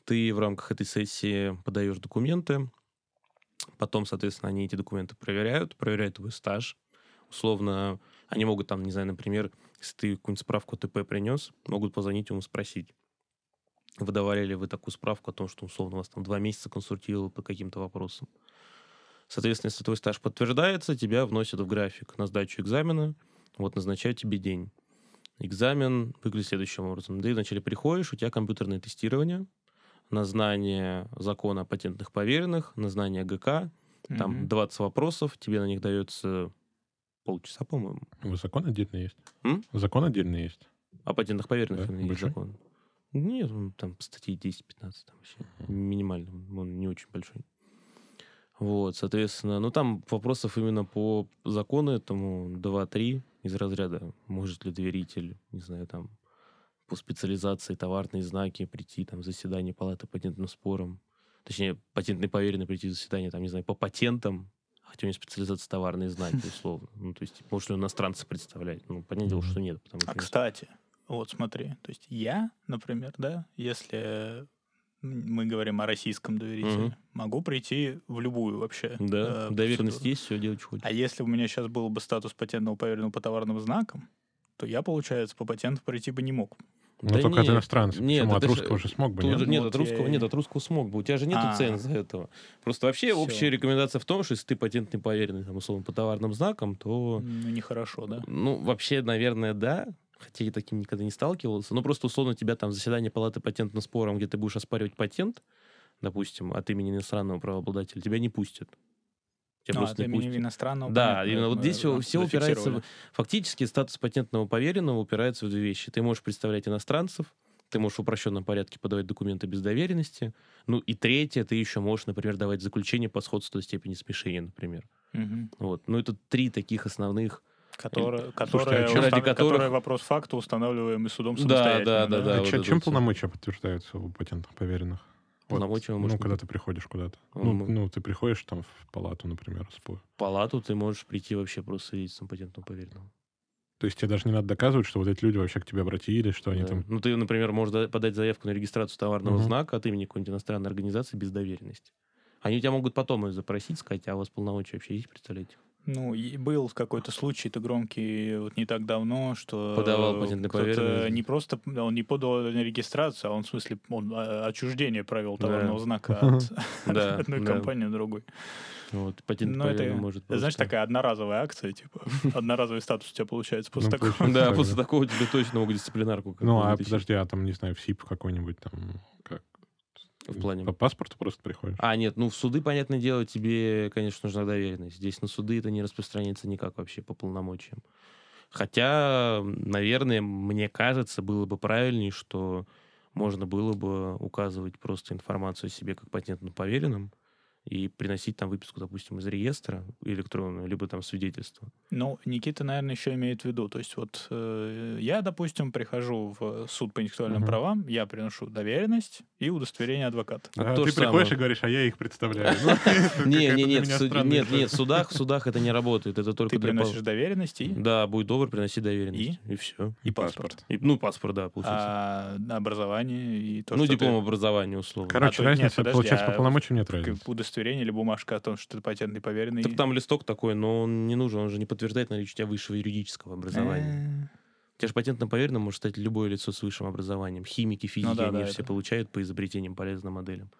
Ты в рамках этой сессии подаешь документы, потом, соответственно, они эти документы проверяют, проверяют твой стаж. Условно, они могут там, не знаю, например, если ты какую-нибудь справку ТП принес, могут позвонить ему спросить, выдавали ли вы такую справку о том, что условно вас там два месяца консультировал по каким-то вопросам. Соответственно, если твой стаж подтверждается, тебя вносят в график на сдачу экзамена, вот назначают тебе день. Экзамен выглядит следующим образом. Ты вначале приходишь, у тебя компьютерное тестирование на знание закона о патентных поверенных, на знание ГК, там Мгм. 20 вопросов, тебе на них дается полчаса, по-моему. Вы Закон отдельно есть? М? Закон отдельно есть. О патентных поверенных Да, именно есть закон. Нет, он там статьи 10-15 там вообще. Минимально, он не очень большой. Вот, соответственно, ну там вопросов именно по закону этому 2-3 из разряда, может ли доверитель, не знаю, там, по специализации товарные знаки прийти там заседание палаты патентным спорам, точнее, патентный поверенный прийти в заседание, там, не знаю, по патентам, хотя у него специализация товарные знаки, условно. Ну, то есть, может ли он иностранца представлять? Ну, понятное дело, что нет. Потому А что кстати, вот смотри, то есть я, например, да, если мы говорим о российском доверителе, Мгм. могу прийти в любую вообще. Да, э, доверенность есть, все делать что хочешь. А если у меня сейчас был бы статус патентного поверенного по товарным знакам, то я, получается, по патенту пройти бы не мог. Ну, Да только от нет, иностранцев. нет, Почему? От русского же смог бы, Тут нет? же- нет, Вот от русского, я нет, от русского смог бы. У тебя же нет А. ценза этого. Просто вообще Всё. общая рекомендация в том, что если ты патентный поверенный, там, условно, по товарным знакам, то, Ну, нехорошо, да? ну, вообще, наверное, да. Хотя я таким никогда не сталкивался. Но просто, условно, тебя там заседание палаты патентным спором, где ты будешь оспаривать патент, допустим, от имени иностранного правообладателя, тебя не пустят. Тебя Ну, просто от не имени пустят. иностранного. Да, понятно, именно вот здесь все, упирается... в- Фактически статус патентного поверенного упирается в две вещи. Ты можешь представлять иностранцев, ты можешь в упрощенном порядке подавать документы без доверенности. Ну и третье, ты еще можешь, например, давать заключение по сходству степени смешения, например. Мгм. Вот. Ну это три таких основных... Которые, а которые, чё- ради которых- которые вопрос факта устанавливаемый судом Да, самостоятельно. да, да, да. А вот чем всё. полномочия подтверждаются у патентных поверенных? Вот, Полномочия ну, можно когда ты приходишь куда-то. Ну, Ну, мы- ну, ты приходишь там в палату, например, спор. В палату ты можешь прийти вообще просто свидетельством патентного поверенного. То есть тебе даже не надо доказывать, что вот эти люди вообще к тебе обратились, что они Да. там... Ну ты, например, можешь да- подать заявку на регистрацию товарного Мгм. знака от имени какой-нибудь иностранной организации без доверенности. Они у тебя могут потом ее запросить, сказать, а у вас полномочия вообще есть, представляете? Ну, и был какой-то случай-то громкий вот не так давно, что Подавал патентный кто-то поверенный. не просто, он не подал на регистрацию, а он, в смысле, он а, отчуждение провел Да. товарного знака от Да, одной да. компании на другой. Вот, патентный Ну, это, поверенный может знаешь, просто- такая одноразовая акция, типа, одноразовый статус у тебя получается после Ну, такого. Да, после да. такого тебе точно могут дисциплинарку Ну, а подожди, а там, не знаю, в СИП какой-нибудь там... В плане... По паспорту просто приходишь? А, нет, ну в суды, понятное дело, тебе, конечно, нужна доверенность. Здесь на суды это не распространяется никак вообще по полномочиям. Хотя, наверное, мне кажется, было бы правильнее, что можно было бы указывать просто информацию о себе как патентно поверенным и приносить там выписку, допустим, из реестра электронную, либо там свидетельство. Ну, Никита, наверное, еще имеет в виду. То есть вот э, я, допустим, прихожу в суд по интеллектуальным Мгм. правам, я приношу доверенность и удостоверение адвоката. А то ты же приходишь самое. и говоришь, а я их представляю. Ну, нет, нет, нет, в судах, в судах это не работает. Это только Ты приносишь доверенность и, Да, будь добр, приноси доверенность. И, все. и паспорт. ну, паспорт, да, получается. А образование и то, ну, диплом образования, условно. Короче, А разница, получается, а по полномочиям нет разницы. удостоверение или бумажка о том, что ты патентный поверенный. Так там листок такой, но он не нужен, он же не подтверждает наличие у тебя высшего юридического образования. У тебя же патентно поверенным может стать любое лицо с высшим образованием. Химики, физики, Ну да, они да, все это- получают по изобретениям полезным моделям.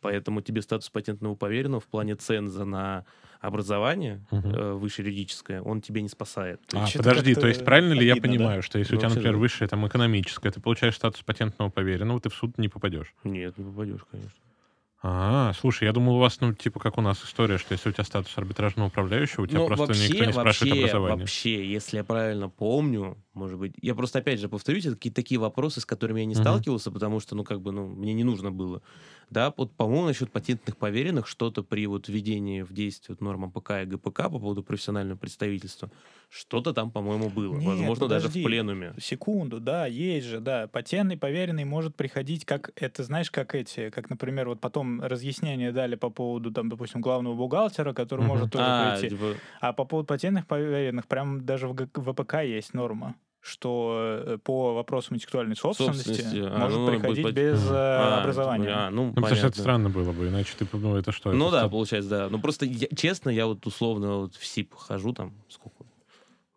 Поэтому тебе статус патентного поверенного в плане ценза на образование Мгм. э, высшее юридическое, он тебе не спасает. А, Чё-то подожди, то есть правильно ли я обидно, да? понимаю, что если у Ну, тебя, вообще например, да. высшее там экономическое, ты получаешь статус патентного поверенного, ты в суд не попадешь? Нет, не попадешь, конечно. А, слушай, я думал, у вас, ну, типа, как у нас история, что если у тебя статус арбитражного управляющего, у тебя Ну, просто никто не спрашивает вообще, образование. Вообще, если я правильно помню, может быть, я просто опять же повторюсь, это какие-то такие вопросы, с которыми я не Мгм. сталкивался, потому что, ну, как бы, ну, мне не нужно было. Да, вот, по-моему, насчет патентных поверенных что-то при вот введении в действие вот норм АПК и ГПК по поводу профессионального представительства, что-то там, по-моему, было. Нет, Возможно, даже в подожди. пленуме. Секунду, да, есть же, да. Патентный поверенный может приходить, как это, знаешь, как эти, как, например, вот потом разъяснения дали по поводу, там, допустим, главного бухгалтера, который Мгм. может тоже А, прийти. типа, А по поводу патентных поверенных, прям даже в ВПК есть норма, что э, по вопросам интеллектуальной собственности, Собственности, а, может будет приходить пот- без э, а, образования. типа, а, ну, Ну, потому что это странно было бы, иначе ты, ну, это что? Ну это да, стат- получается, да. Ну просто, я- честно, я вот условно вот в СИП хожу, там, сколько?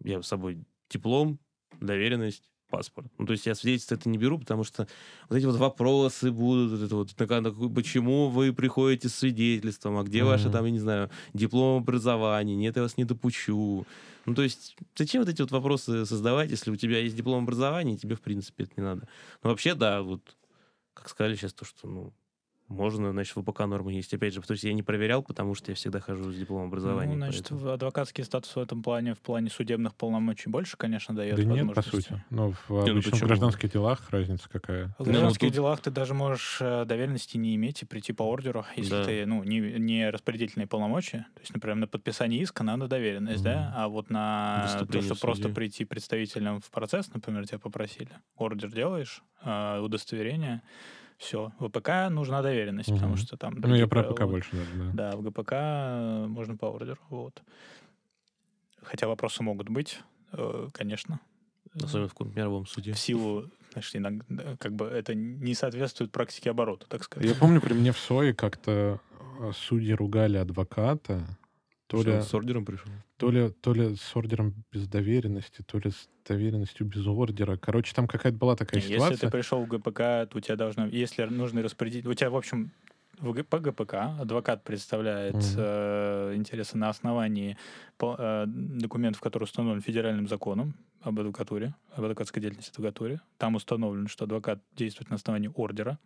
Я с собой диплом, доверенность, паспорт. Ну, то есть я свидетельство это не беру, потому что вот эти вот вопросы будут, вот это вот, на- почему вы приходите с свидетельством, а где ваше Мгм. там, я не знаю, диплом образования, нет, я вас не допущу. Ну, то есть зачем вот эти вот вопросы создавать, если у тебя есть диплом образования, и тебе, в принципе, это не надо. Ну, вообще, да, вот, как сказали сейчас, то, что, ну, можно, значит, в ВПК нормы есть. Опять же, то есть я не проверял, потому что я всегда хожу с дипломом образования. Ну, значит, поэтому- в- адвокатский статус в этом плане, в плане судебных полномочий больше, конечно, дает Да нет, по возможности. сути. Но в ну обычных почему? гражданских делах разница какая? В Ну, гражданских тут- делах ты даже можешь э, доверенности не иметь и прийти по ордеру, если Да. ты, ну, не, не распределительные полномочия. То есть, например, на подписание иска надо доверенность, да? Мгм. А вот на то, что просто прийти представителем в процесс, например, тебя попросили, ордер делаешь, э, удостоверение, все. В ВПК нужна доверенность, потому Мгм. что там... Ну, я про правила. ПК больше даже, да. Да, в ГПК э, можно по ордеру, вот. Хотя вопросы могут быть, э, конечно. Особенно в мировом суде. В силу Знаешь, иногда, как бы это не соответствует практике оборота, так сказать. Я помню, при мне в СОИ как-то э, судьи ругали адвоката, то ли, с ордером пришел? то, ли, то ли с ордером без доверенности, то ли с доверенностью без ордера. Короче, там какая-то была такая Если ситуация. ты пришел в ГПК, то у тебя должно... Если нужно распорядить... У тебя, в общем, в по ГПК адвокат представляет Мгм. э, интересы на основании по- э, документов, которые установлены федеральным законом об адвокатуре, об адвокатской деятельности адвокатуре. Там установлено, что адвокат действует на основании ордера.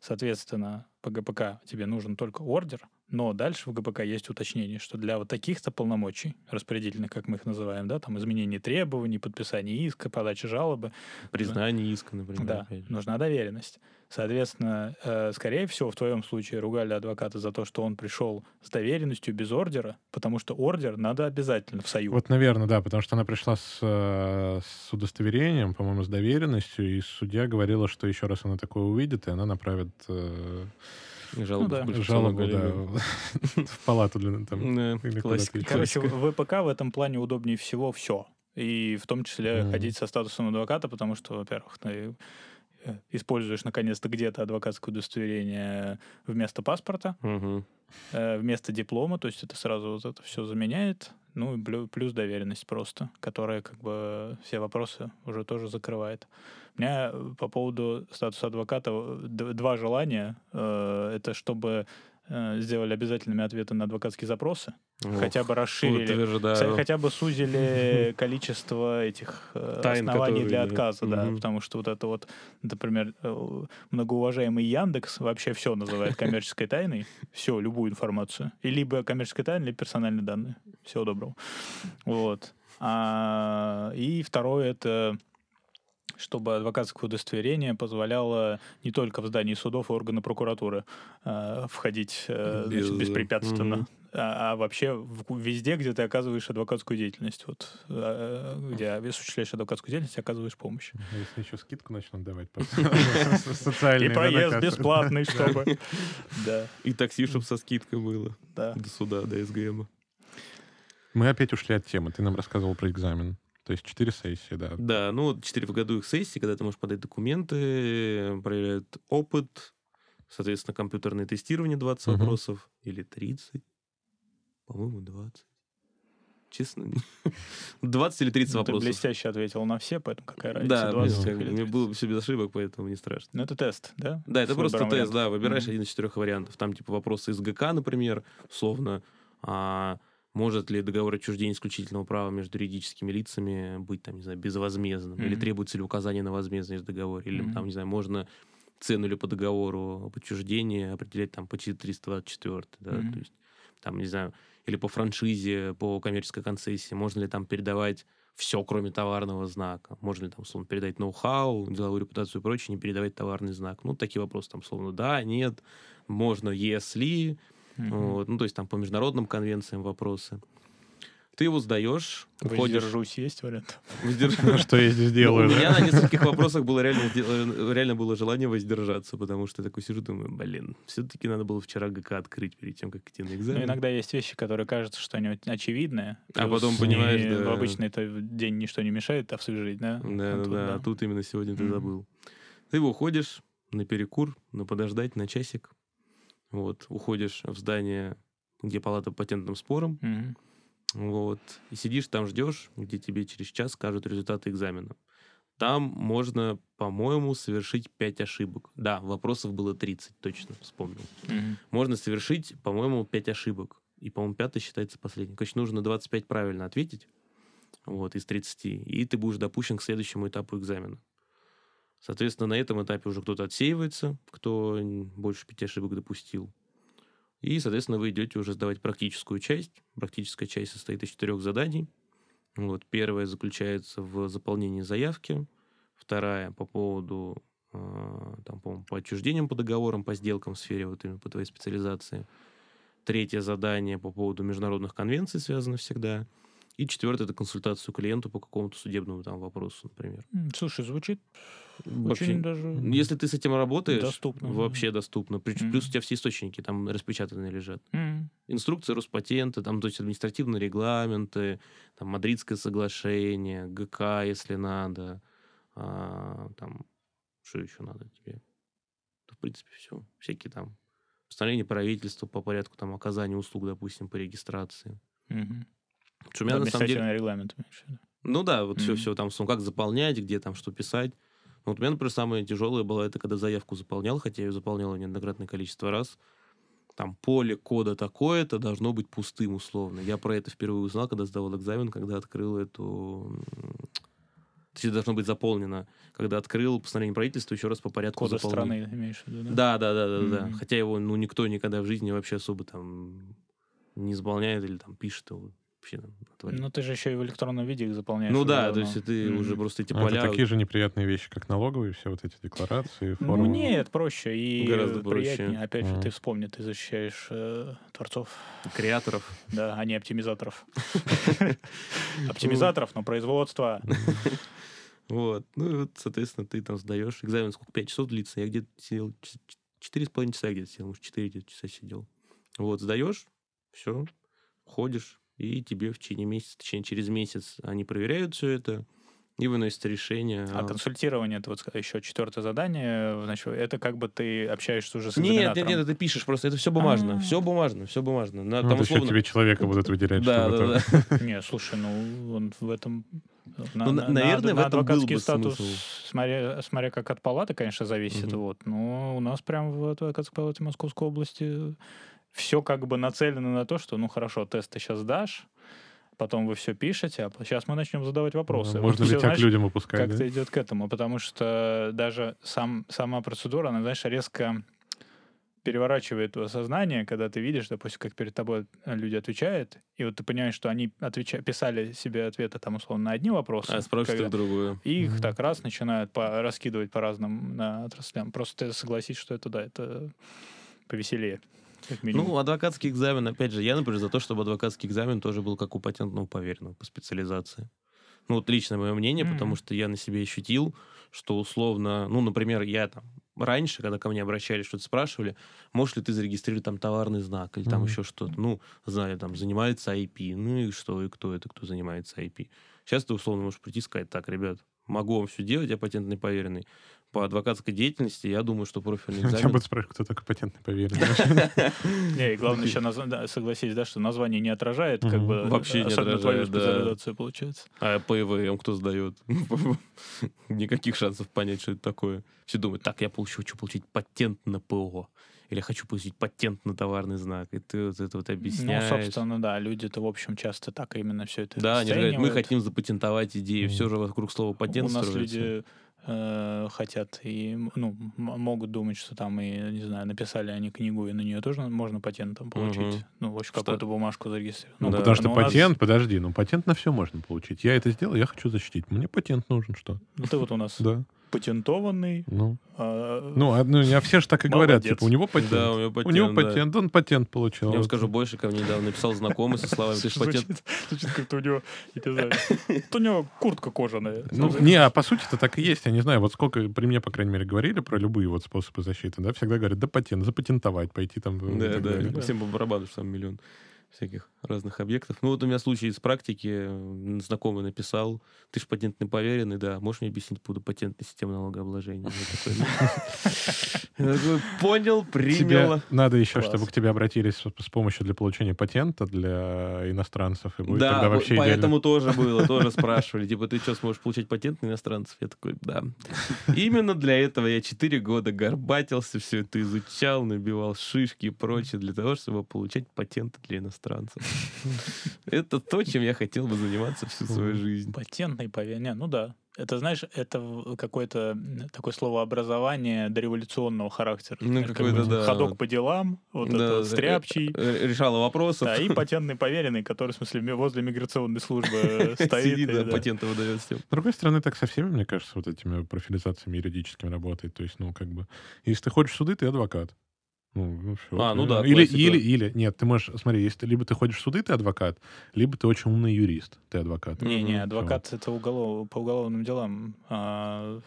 Соответственно, по ГПК тебе нужен только ордер, но дальше в ГПК есть уточнение, что для вот таких-то полномочий, распорядительных, как мы их называем, да, там изменение требований, подписание иска, подача жалобы, Признание иска, например. да, нужна доверенность. Соответственно, э, скорее всего, в твоем случае ругали адвоката за то, что он пришел с доверенностью без ордера, потому что ордер надо обязательно в союз. Вот, наверное, да, потому что она пришла с, э, с удостоверением, по-моему, с доверенностью, и судья говорила, что еще раз она такое увидит, и она направит э, Жалобу да. в жалобу да, в палату для там. Да, или классика. куда-то Короче, в ВПК в этом плане удобнее всего все. И в том числе ходить со статусом адвоката, потому что, во-первых, ты используешь наконец-то где-то адвокатское удостоверение вместо паспорта, э, вместо диплома, то есть это сразу вот это все заменяет, ну и плюс доверенность просто, которая как бы все вопросы уже тоже закрывает. У меня э, по поводу статуса адвоката э, два желания. Это чтобы сделали обязательными ответы на адвокатские запросы, хотя бы расширили, Утверждаю. Хотя- бы сузили количество этих э, Тайн, оснований которые, для да. отказа, да, Мгм. потому что вот это вот, например, э, многоуважаемый Яндекс вообще все называет коммерческой тайной, все, любую информацию, и либо коммерческая тайна, либо персональные данные. Всего доброго. Вот. А, и второе это чтобы адвокатское удостоверение позволяло не только в здании судов и органы прокуратуры э, входить э, значит, Без- беспрепятственно, мгм. а, а вообще в- везде, где ты оказываешь адвокатскую деятельность, вот, э, где осуществляешь адвокатскую деятельность, оказываешь помощь. А Если еще скидку начнут давать под социальные И проезд бесплатный, чтобы... Да, И такси, чтобы со скидкой было. да. До суда, до СГМ. Мы опять ушли от темы. Ты нам рассказывал про экзамен. То есть четыре сессии, да. Да, ну, вот 4 в году их сессии, когда ты можешь подать документы, проверяют опыт, соответственно, компьютерное тестирование 20 Мгм. вопросов или 30. По-моему, 20. Честно, 20 или 30 Ну, Ты вопросов. блестяще ответил на все, поэтому какая разница, Да, 20 мне, или мне 30. было все без ошибок, поэтому не страшно. Ну, это тест, да? Да, это С просто тест, вариантов. да, выбираешь Мгм. один из четырех вариантов. Там типа вопросы из ГК, например, условно, а, может ли договор отчуждения исключительного права между юридическими лицами быть, там, не знаю, безвозмездным, или Мгм. требуется ли указание на возмездность в договоре, или Мгм. там, не знаю, можно цену ли по договору об отчуждении определять там по 424, да, Мгм. то есть там, не знаю, или по франшизе, по коммерческой концессии, можно ли там передавать все, кроме товарного знака. Можно ли там, условно, передать ноу-хау, деловую репутацию и прочее, не передавать товарный знак. Ну, такие вопросы там, условно, да, нет, можно, если, Мгм. вот, ну, то есть там по международным конвенциям вопросы. Ты его сдаешь, уходишь... Воздержусь, есть вариант? воздерж- Что я здесь Ну, делаю? У меня на нескольких вопросах было реально, э, реально было желание воздержаться, потому что я такой сижу, думаю, блин, все-таки надо было вчера ГК открыть перед тем, как идти на Ну, экзамен. иногда есть вещи, которые кажется, что они очевидные. А потом понимаешь, да. В обычный день ничто не мешает освежить, да? Да, да. А тут именно сегодня ты забыл. Ты уходишь на перекур, на подождать, на часик. Вот, уходишь в здание, где палата по патентным спорам. Мгм. Вот, и сидишь там, ждешь, где тебе через час скажут результаты экзамена. Там можно, по-моему, совершить 5 ошибок. Да, вопросов было 30, точно вспомнил. Мгм. Можно совершить, по-моему, 5 ошибок. И, по-моему, пятый считается последним. Короче, нужно 25 правильно ответить вот, из 30, и ты будешь допущен к следующему этапу экзамена. Соответственно, на этом этапе уже кто-то отсеивается, кто больше пяти ошибок допустил. И, соответственно, вы идете уже сдавать практическую часть. Практическая часть состоит из четырех заданий. Вот, первая заключается в заполнении заявки. Вторая по поводу, э, там, по по отчуждениям по договорам, по сделкам в сфере, вот именно по твоей специализации. Третье задание по поводу международных конвенций связано всегда. И четвертое это консультацию клиенту по какому-то судебному там вопросу, например. Слушай, звучит Вообще, очень даже... если ты с этим работаешь, Доступно, да. вообще доступно. Плюс, плюс у тебя все источники там распечатанные лежат. М, Инструкции Роспатента, там, то есть административные регламенты, там, Мадридское соглашение, ГК, если надо, а, там, что еще надо тебе? Да, в принципе, все. Всякие там постановления правительства по порядку там оказания услуг, допустим, по регистрации. Мгм. У меня на самом деле... Регламент. Ну да, вот все, Мгм. все там, как заполнять, где там что писать. Ну, Вот у меня, например, самое тяжелое было это, когда заявку заполнял, хотя я ее заполнял неоднократное количество раз. Там поле кода такое-то должно быть пустым условно. Я про это впервые узнал, когда сдавал экзамен, когда открыл эту... Точнее, должно быть заполнено. Когда открыл постановление правительства, еще раз по порядку Кода заполнил. страны имеешь в виду, да? Да, да, да, да, да. Хотя его, ну, никто никогда в жизни вообще особо там не заполняет или там пишет его. Вообще там натворит. Ну, ты же еще и в электронном виде их заполняешь. Ну да, то есть ты Мгм. уже просто эти Ну, поля... Это такие же неприятные вещи, как налоговые, все вот эти декларации, Ну формы. нет, проще и Гораздо приятнее. проще. Опять же, Мгм. ты вспомни, ты защищаешь э, творцов, креаторов. да, а не оптимизаторов. Оптимизаторов, но производство. Вот. Ну, и вот, соответственно, ты там сдаешь. Экзамен сколько? Пять часов длится. Я где-то сидел... Четыре с половиной часа где-то сидел. Может, четыре часа сидел. Вот, сдаешь, все, ходишь, и тебе в течение месяца, точнее, через месяц они проверяют все это и выносят решение. А консультирование, это вот еще четвертое задание, значит, это как бы ты общаешься уже с Нет, нет, нет, ты пишешь просто, это все бумажно, А. все бумажно, все бумажно. На, Ну, там вот еще условно... тебе человека будут выделять, Да, чтобы да, это- да. Не, слушай, ну он в этом... На, Ну, на- наверное, в этом был бы статус, смысл. смотря, смотря как от палаты, конечно, зависит. Мгм. Вот, но у нас прям в адвокатской палате Московской области все как бы нацелено на то, что, ну хорошо, тест ты сейчас дашь, потом вы все пишете, а сейчас мы начнем задавать вопросы. Ну, Вот Можно всё, ведь знаешь, к людям выпускать, да? как-то идет к этому, потому что даже сам, сама процедура, она, знаешь, резко переворачивает твое сознание, когда ты видишь, допустим, как перед тобой люди отвечают, и вот ты понимаешь, что они отвеча- писали себе ответы там условно на одни вопросы, А спрашивают когда- их другое. и их Мгм. так раз начинают по- раскидывать по разным на отраслям. Просто ты согласись, что это да, это повеселее. Как минимум. Ну, адвокатский экзамен, опять же, я, например, за то, чтобы адвокатский экзамен тоже был как у патентного поверенного по специализации. Ну, вот личное мое мнение, потому Мгм. что я на себе ощутил, что условно, ну, например, я там раньше, когда ко мне обращались, что-то спрашивали, можешь ли ты зарегистрировать там товарный знак или там Мгм. еще что-то. Ну, знаю, там, занимается IP. Ну и что, и кто это, кто занимается IP. Сейчас ты условно можешь прийти и сказать, так, ребят, могу вам все делать, я патентный поверенный. По адвокатской деятельности я думаю, что профильный Я экзамен... буду спрашивать, кто такой патентный поверенный. Не, и главное еще, согласись, да, что название не отражает, как бы, Вообще не твою отражает, специализацию, получается. А по ЭВМ кто сдает? Никаких шансов понять, что это такое. Все думают, так, я хочу получить патент на ПО. Или хочу получить патент на товарный знак. И ты вот это вот объясняешь. Ну, собственно, да, люди-то, в общем, часто так именно все это да, они говорят, мы хотим запатентовать идею. Мгм. Все же вокруг слова патент У нас строится. люди э, хотят и ну, могут думать, что там и, не знаю, написали они книгу, и на нее тоже можно патентом получить. Мгм. Ну, в общем, какую-то бумажку зарегистрировать. Ну, Да. потому что но у нас- патент, подожди, ну патент на все можно получить. Я это сделал, я хочу защитить. Мне патент нужен, что? Ну, ты вот у нас Да. Патентованный. Ну, а, ну, а, ну, а все же так и говорят, Молодец. типа, у него патент. Да, у него патент. у него да. патент, он патент получил. Я вам скажу больше, ко мне недавно написал знакомый со словами, ты патент... Звучит, как-то у него, я не знаю, у него куртка кожаная. Ну, не, а по сути это так и есть. Я не знаю, вот сколько при мне, по крайней мере, говорили про любые вот способы защиты, да, всегда говорят, да патент, запатентовать, пойти там. и Да, да, всем по барабану, что там миллион всяких разных объектов. Ну вот у меня случай из практики, знакомый написал, ты же патентный поверенный, да, можешь мне объяснить по поводу патентной системы налогообложения? «Ну». Понял, принял. надо еще, чтобы к тебе обратились с, помощью для получения патента для иностранцев, и будет Да, поэтому тоже было, тоже спрашивали, типа, ты что, сможешь получать патент на иностранцев? Я такой, да. Именно для этого я 4 года горбатился, все это изучал, набивал шишки и прочее, для того, чтобы получать патенты для иностранцев. Это то, чем я хотел бы заниматься всю свою жизнь. Патентный поверенный. Ну да. Это, знаешь, это какое-то такое словообразование дореволюционного характера. Ну, какой-то, да, Ходок по делам, вот Да, это стряпчий. э, Решала вопросов. Да, и патентный поверенный, который, в смысле, возле миграционной службы э, стоит. Сидит, и, да, да. патенты выдает всем. С другой стороны, так со всеми, мне кажется, вот этими профилизациями юридическими работает. То есть, ну, как бы, если ты ходишь в суды, ты адвокат. Ну, ну, всё, А, ну да, Или, классика. или, или, нет, ты можешь, смотри, если ты- либо ты ходишь в суды, ты адвокат, либо ты очень умный юрист, ты адвокат. Не-не, Мгм. адвокат это уголов... по уголовным делам. а,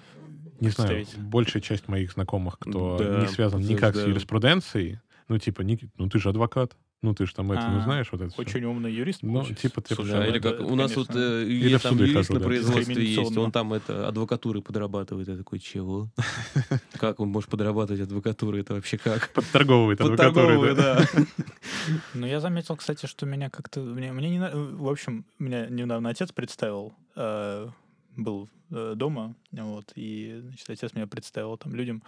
Не знаю, большая часть моих знакомых, кто Да, не связан никак с подтверждаю. юриспруденцией, ну, типа, ну, ты же адвокат. Ну, ты же там это, ну, А, знаешь, вот это. Очень умный юрист Ну, типа ты Слушай, а или как у нас вот э, Или есть в там суды юрист хожу, на да. производстве есть, он там это адвокатурой подрабатывает. Я такой, чего? Как он может подрабатывать адвокатурой? Это вообще как? подторговывает адвокатурой, да. Ну, я заметил, кстати, что меня как-то... Мне, мне не... В общем, меня недавно отец представил. э, был э, дома, вот, и, значит, отец меня представил там людям.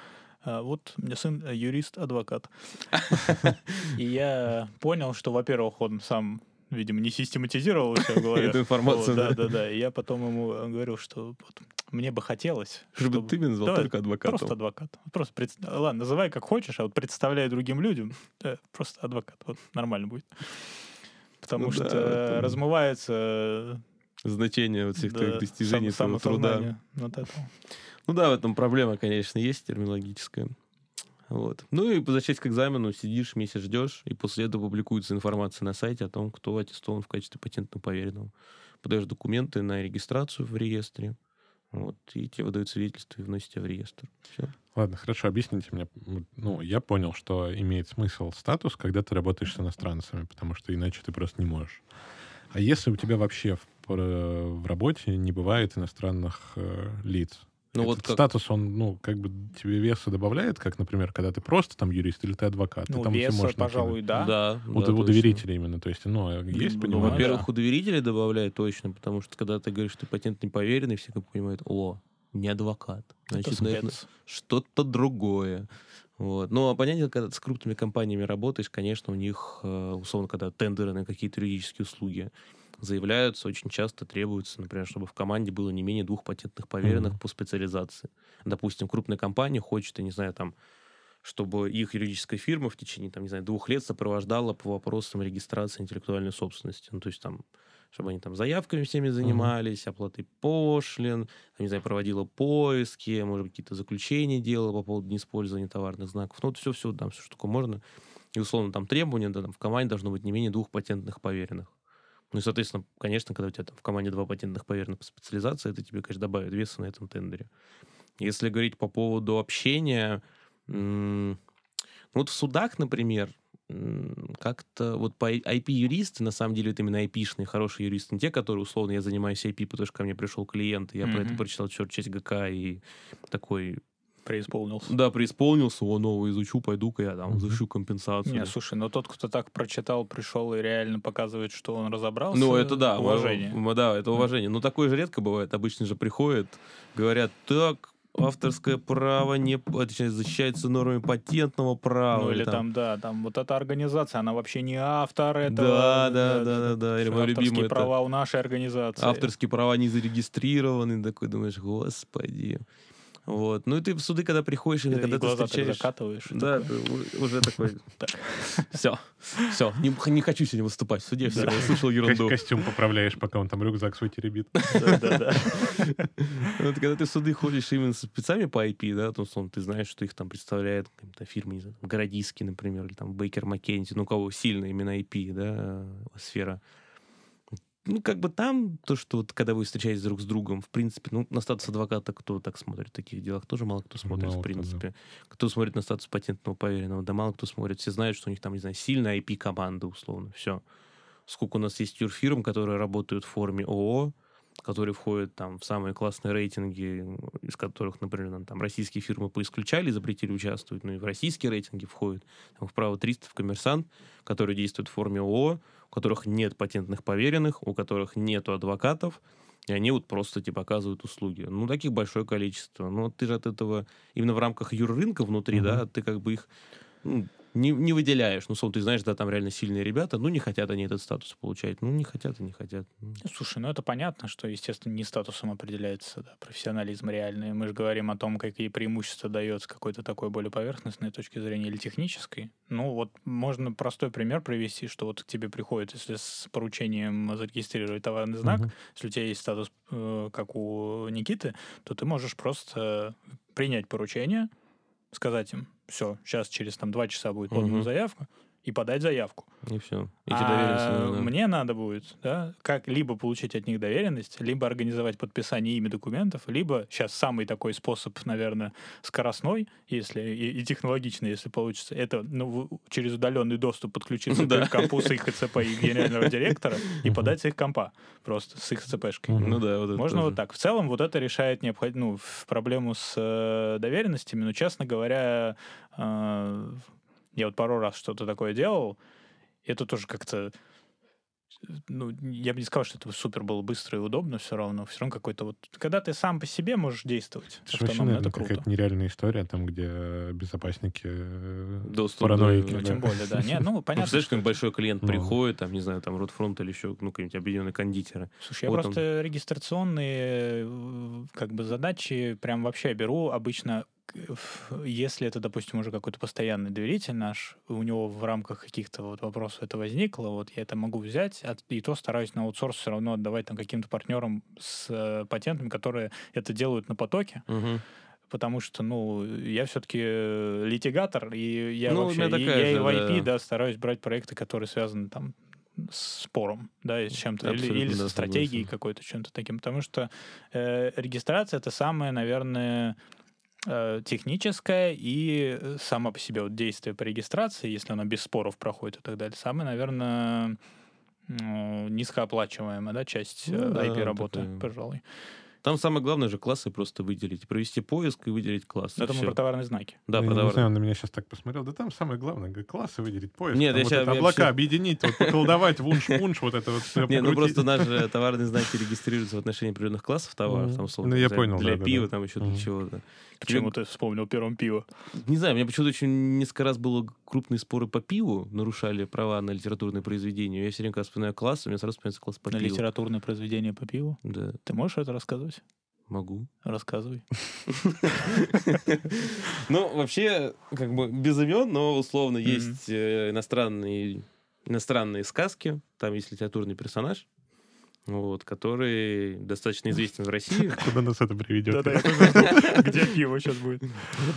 А, вот, у меня сын э, юрист-адвокат. И я понял, что, во-первых, он сам видимо, не систематизировал у себя в голове. Эту информацию, Вот, да. Да, да, да. И я потом ему э, говорил, что вот мне бы хотелось, Чтобы ты меня назвал Давай, только адвокатом. Просто адвокат. Просто пред- Ладно, называй как хочешь, а вот представляй другим людям. э, просто адвокат. Вот нормально будет. Потому Ну что да, это- размывается Значение вот всех да, твоих достижений, сам- твоего труда. Вот этого. Ну да, в этом проблема, конечно, есть терминологическая. Вот. Ну и возвращаясь к экзамену, сидишь, месяц ждешь, и после этого публикуется информация на сайте о том, кто аттестован в качестве патентного поверенного. Подаешь документы на регистрацию в реестре, вот, и тебе выдают свидетельство и вносят тебя в реестр. Все. Ладно, хорошо, объясните мне. Ну, я понял, что имеет смысл статус, когда ты работаешь с иностранцами, потому что иначе ты просто не можешь. А если у тебя вообще в, пр- в работе не бывает иностранных э, лиц? Ну Этот вот как... статус, он, ну, как бы тебе веса добавляет, как, например, когда ты просто там юрист или ты адвокат. ты Ну, там всё веса, можешь пожалуй, да. Да, накинуть. У, да, у точно. доверителя именно. То есть, ну, есть Ну, Ну, понимание. во-первых, да. у доверителей добавляет точно, потому что когда ты говоришь, что ты патентный поверенный, все как понимают, о, не адвокат. Значит, наверное, что-то другое. Вот. Ну, а понятно, когда ты с крупными компаниями работаешь, конечно, у них, э, условно, когда тендеры на какие-то юридические услуги заявляются, очень часто требуется, например, чтобы в команде было не менее двух патентных поверенных Мгм. по специализации. Допустим, крупная компания хочет, я не знаю, там, чтобы их юридическая фирма в течение, там, не знаю, двух лет сопровождала по вопросам регистрации интеллектуальной собственности. Ну, то есть там чтобы они там заявками всеми занимались, оплатой пошлин, там, не знаю, проводила поиски, может быть, какие-то заключения делала по поводу неиспользования товарных знаков. Ну, вот все-все, там, все, что такое можно. И, условно, там требования, да, там, в команде должно быть не менее двух патентных поверенных. Ну и, соответственно, конечно, когда у тебя там в команде два патентных поверенных по специализации, это тебе, конечно, добавит веса на этом тендере. Если говорить по поводу общения, ну вот в судах, например, как-то вот по IP-юристы, на самом деле, это именно IP-шные хорошие юристы, не те, которые, условно, я занимаюсь IP, потому что ко мне пришел клиент, и я про это прочитал черт честь ГК и такой, Преисполнился. да, преисполнился, о, нового изучу, пойду-ка я там изучу компенсацию. Не, слушай, но тот, кто так прочитал, пришел и реально показывает, что он разобрался. Ну, это да, Уважение. м- м- Да, это уважение. Но такое же редко бывает. Обычно же приходят, говорят, так, авторское право не п- точнее, защищается нормами патентного права. Ну, или там, да, там вот эта организация, она вообще не автор этого. Да, да, да, да, да. Или Что мой авторские любимый это права у нашей организации. авторские права не зарегистрированы. Такой думаешь, господи. Вот. Ну и ты в суды, когда приходишь, или И когда ты глаза так встречаешь... закатываешь. и Да, такой, ты уже такой... Так. Все, все, не, не хочу сегодня выступать в суде, все, Да. услышал ерунду. Костюм поправляешь, пока он там рюкзак свой теребит. Да, да, да. Вот когда ты в суды ходишь именно с спецами по IP, да, то условно, ты знаешь, что их там представляет какая-то фирма, не знаю, там, Городиский, например, или там Бейкер Маккензи, ну, у кого сильно именно IP, да, э, сфера. Ну, как бы там, то, что вот когда вы встречаетесь друг с другом, в принципе, ну, на статус адвоката кто так смотрит в таких делах? Тоже мало кто смотрит, Мало в кто, да. принципе. Кто смотрит на статус патентного поверенного? Да мало кто смотрит. Все знают, что у них там, не знаю, сильная IP-команда, условно. Все. Сколько у нас есть юрфирм, которые работают в форме ООО, которые входят там в самые классные рейтинги, из которых, например, там российские фирмы поисключали, запретили участвовать, но и в российские рейтинги входят. Там, в право 300, в коммерсант, которые действуют в форме ООО, у которых нет патентных поверенных, у которых нету адвокатов, и они вот просто типа оказывают услуги. Ну, таких большое количество. Но ты же от этого, именно в рамках юррынка внутри, Мгм. да, ты как бы их ну, не, не выделяешь. Ну, ты знаешь, да, там реально сильные ребята, ну, не хотят они этот статус получать. Ну, не хотят и не хотят. Ну, Слушай, ну это понятно, что, естественно, не статусом определяется да, профессионализм реальный. Мы же говорим о том, какие преимущества дает с какой-то такой более поверхностной точки зрения или технической. Ну вот можно простой пример привести, что вот к тебе приходит, если с поручением зарегистрировать товарный знак, Мгм. если у тебя есть статус, э, как у Никиты, то ты можешь просто принять поручение, сказать им, все, сейчас через там два часа будет подана Мгм. заявка, и подать заявку. И все. Эти А да. мне надо будет, да, как либо получить от них доверенность, либо организовать подписание ими документов, либо сейчас самый такой способ, наверное, скоростной, если и, и технологичный, если получится, это ну, через удаленный доступ подключиться Да. к компу с их ХЦП и генерального директора и подать с их компа просто с их ХЦПшкой. Ну да, вот это Можно тоже. вот так. В целом вот это решает необход... ну, проблему с э, доверенностями. Но, честно говоря, э, я вот пару раз что-то такое делал. Это тоже как-то... Ну, я бы не сказал, что это супер было быстро и удобно все равно. Все равно какой-то вот... Когда ты сам по себе можешь действовать Это вообще, автономно, наверное, это круто. какая-то нереальная история, там, где безопасники э, Доступ параноики. до- Ну, да. тем более, да. Не, ну, Ну, понятно, представляешь, что какой большой клиент Ну. приходит, там, не знаю, там, Ротфронт или еще, ну, какие-нибудь объединенные кондитеры. Слушай, я Вот просто регистрационные э, как бы задачи прям вообще беру обычно, если это, допустим, уже какой-то постоянный доверитель наш, у него в рамках каких-то вот вопросов это возникло, вот я это могу взять, и то стараюсь на аутсорс все равно отдавать там каким-то партнерам с э, патентами, которые это делают на потоке, Мгм. потому что, ну, я все-таки литигатор, и я Ну, вообще, и- такая я и же, в IP, да. да, стараюсь брать проекты, которые связаны там с спором, да, и с чем-то, или, или да, со стратегией какой-то, чем-то таким, потому что э, регистрация это самое, наверное, э, техническое и э, само по себе вот действие по регистрации, если оно без споров проходит и так далее, самое, наверное, ну, низкооплачиваемая, да, часть Ну э, да, IP-работы, такая. пожалуй. Там самое главное же классы просто выделить. Провести поиск и выделить класс. и Это мы всё. про товарные знаки. Да, Я про не товар. знаю, он на меня сейчас так посмотрел. Да там самое главное, классы выделить, поиск. Нет, там я вот я облака вообще- объединить, вот поколдовать, вунш-пунш, вот это вот всё Не, ну просто наши товарные знаки регистрируются в отношении определенных классов товаров, там, условно, Ну, я не понял, для пива, там еще для чего-то. Почему ты вспомнил первым пиво? Не знаю, меня почему-то очень несколько раз было крупные споры по пиву, нарушали права на литературное произведение. Я все время, когда вспоминаю класс, у меня сразу вспоминается класс по На пиву. литературное произведение по пиву? Да, Ты можешь это рассказывать? могу. Рассказывай. Ну, вообще, как бы без имен, но условно есть э, иностранные, иностранные сказки, там есть литературный персонаж, вот, который достаточно известен в России. Куда нас это приведет? Где пиво сейчас будет.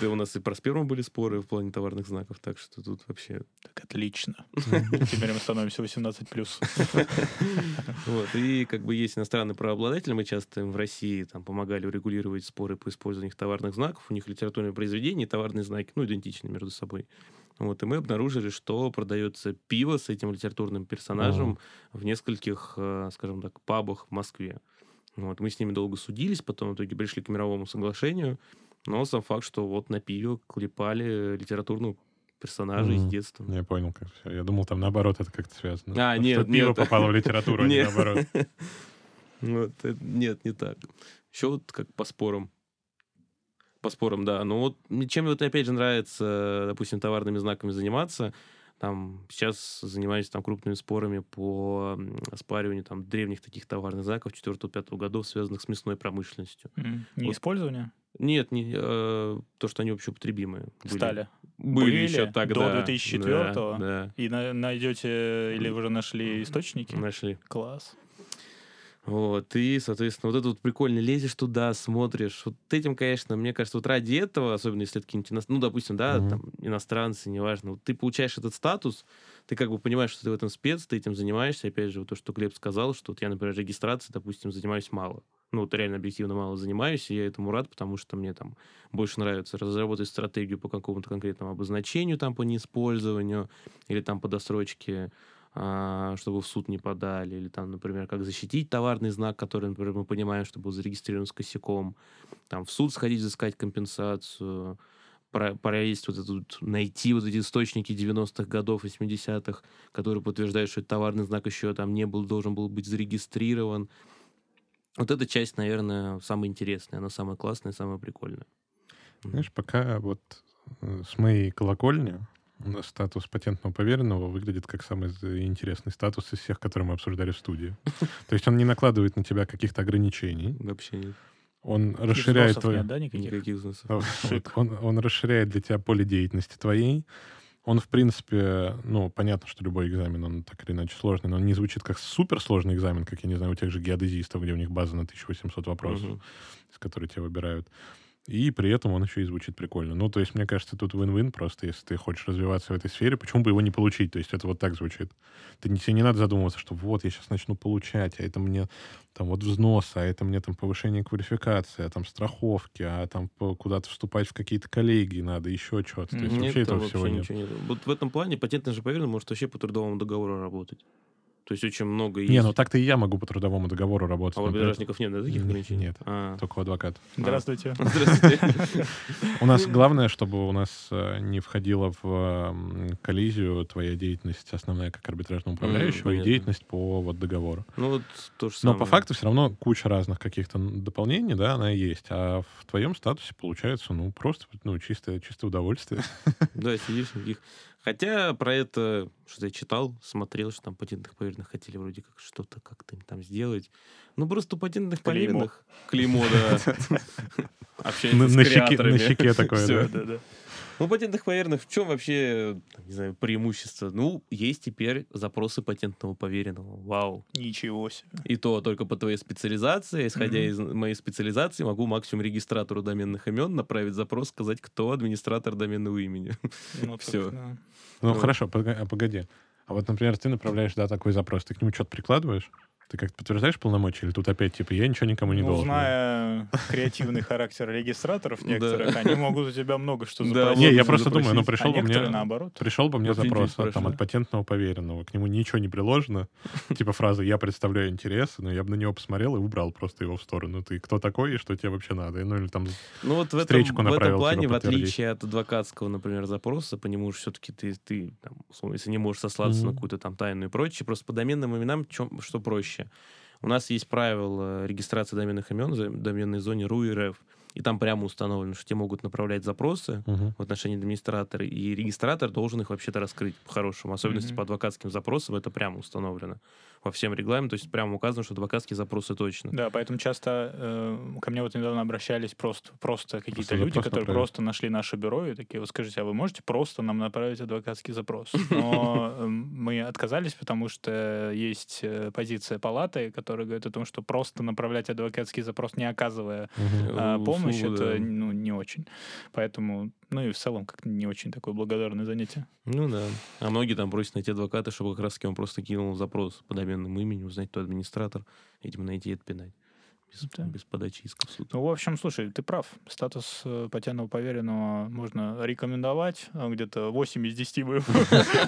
И у нас и про сперму были споры в плане товарных знаков, так что тут вообще... Так, отлично. Теперь мы становимся 18+. Вот, и как бы есть иностранные правообладатели, мы часто им в России там помогали урегулировать споры по использованию их товарных знаков, у них литературные произведения и товарные знаки, ну, идентичны между собой. Вот, и мы обнаружили, что продается пиво с этим литературным персонажем в нескольких, э, скажем так, пабах в Москве. Вот, мы с ними долго судились, потом в итоге пришли к мировому соглашению, но сам факт, что вот на пиве клепали литературного персонажа из Мгм. детства. Я понял, как все. Я думал, там наоборот это как-то связано. А, Что нет, пиво нет. попало в литературу, а не наоборот. Вот, э, нет, не так. Еще вот как по спорам. По спорам, да. Но вот чем вот опять же нравится, допустим, товарными знаками заниматься. Там сейчас занимаюсь там крупными спорами по м, оспариванию там древних таких товарных знаков 4-5 годов, связанных с мясной промышленностью. М, Не Вот. использование Нет, не, э, то, что они общеупотребимые. были. стали. Были, Были еще до тогда. 2004-го? Да, да, И на- найдете или уже нашли источники? нашли. Класс. Вот, и, соответственно, вот это вот прикольно, лезешь туда, смотришь. Вот этим, конечно, мне кажется, вот ради этого, особенно если это какие-нибудь, ну, допустим, да, Мгм. там, иностранцы, неважно, вот ты получаешь этот статус, ты как бы понимаешь, что ты в этом спец, ты этим занимаешься. Опять же, вот то, что Глеб сказал, что вот я, например, регистрацией, допустим, занимаюсь мало. Ну, вот реально объективно мало занимаюсь, и я этому рад, потому что мне там больше нравится разработать стратегию по какому-то конкретному обозначению, там, по неиспользованию, или там по досрочке чтобы в суд не подали, или там, например, как защитить товарный знак, который, например, мы понимаем, что был зарегистрирован с косяком, там в суд сходить, взыскать компенсацию, про- пролезть вот этот, найти вот эти источники 90-х годов, 80-х, которые подтверждают, что этот товарный знак еще там не был, должен был быть зарегистрирован. Вот эта часть, наверное, самая интересная, она самая классная, самая прикольная. Знаешь, пока вот э, с моей колокольни статус патентного поверенного выглядит как самый интересный статус из всех, которые мы обсуждали в студии. То есть он не накладывает на тебя каких-то ограничений, Вообще нет. он расширяет твою... нет, да, никаких? Никаких взносов. Вот. Он, он расширяет для тебя поле деятельности твоей. Он, в принципе, ну, понятно, что любой экзамен, он так или иначе сложный, но он не звучит как суперсложный экзамен, как, я не знаю, у тех же геодезистов, где у них база на 1800 вопросов, из которых тебя выбирают. И при этом он еще и звучит прикольно. Ну, то есть, мне кажется, тут win-win просто, если ты хочешь развиваться в этой сфере, почему бы его не получить? То есть это вот так звучит. Ты, тебе не надо задумываться, что вот, я сейчас начну получать, а это мне там вот взнос, а это мне там повышение квалификации, а там страховки, а там куда-то вступать в какие-то коллеги надо, еще что-то. То есть Нет, вообще этого вообще всего нет. ничего нет. Вот в этом плане патентный же поверенный может вообще по трудовому договору работать. То есть очень много есть. Не, ну так-то и я могу по трудовому договору работать. А у но арбитражников нет да, таких ограничений? Нет, А. только у адвокатов. Здравствуйте. Здравствуйте. У нас главное, чтобы у нас э, не входила в коллизию твоя деятельность основная как арбитражного управляющего и деятельность по вот договору. Ну вот то же Но самое. по факту все равно куча разных каких-то дополнений, да, она есть. А в твоем статусе получается, ну, просто, ну, чистое, чистое удовольствие. Да, сидишь никаких. Хотя про это что-то я читал, смотрел, что там патентных поверенных хотели вроде как что-то как-то там сделать. Ну просто у патентных Клеймо. поверенных... Клеймо, да. На Общается с на щеке, креаторами. на щеке такое, да. Ну, патентных поверенных в чем вообще, не знаю, преимущество? Ну, есть теперь запросы патентного поверенного. Вау. Ничего себе. И то только по твоей специализации. Исходя Мгм. из моей специализации, могу максимум регистратору доменных имен направить запрос, сказать, кто администратор доменного имени. Ну, Всё. да. Ну, Ну. хорошо, погоди. А вот, например, ты направляешь, да, такой запрос, ты к нему что-то прикладываешь? Ты как-то подтверждаешь полномочия? Или тут опять, типа, я ничего никому не Ну, должен? зная креативный характер регистраторов некоторых, они могут у тебя много что Да, запросить. Не, я просто думаю, ну, пришел а бы мне... наоборот. Пришел бы мне запрос там, от патентного поверенного, к нему ничего не приложено, типа фраза «я представляю интересы», но я бы на него посмотрел и убрал просто его в сторону. Ты кто такой и что тебе вообще надо? Ну или там... Ну вот в этом, в плане, типа, в отличие от адвокатского, например, запроса, по нему все-таки ты, ты там, если не можешь сослаться на какую-то там тайну и прочее, просто по доменным именам что проще. У нас есть правило регистрации доменных имен в доменной зоне РУ и РФ. И там прямо установлено, что тебе могут направлять запросы Мгм. в отношении администратора, и регистратор должен их вообще-то раскрыть по-хорошему. Особенности Мгм. по адвокатским запросам это прямо установлено во всем регламенте. То есть прямо указано, что адвокатские запросы точно. Да, поэтому часто э, ко мне вот недавно обращались просто, просто какие-то Просто люди, которые направить. просто нашли наше бюро и такие, вот скажите, а вы можете просто нам направить адвокатский запрос? Но э, мы отказались, потому что есть э, позиция палаты, которая говорит о том, что просто направлять адвокатский запрос, не оказывая Услугу, помощь, это ну, не очень. Поэтому, ну и в целом, как не очень такое благодарное занятие. Ну да. А многие там просят найти адвоката, чтобы как раз-таки он просто кинул запрос по доменному имени, узнать, кто администратор, видимо, найти и отпинать. Без, Да. без подачи иска в суд. Ну, в общем, слушай, ты прав. Статус э, патентного поверенного можно рекомендовать. А Где-то 8 из 10 мы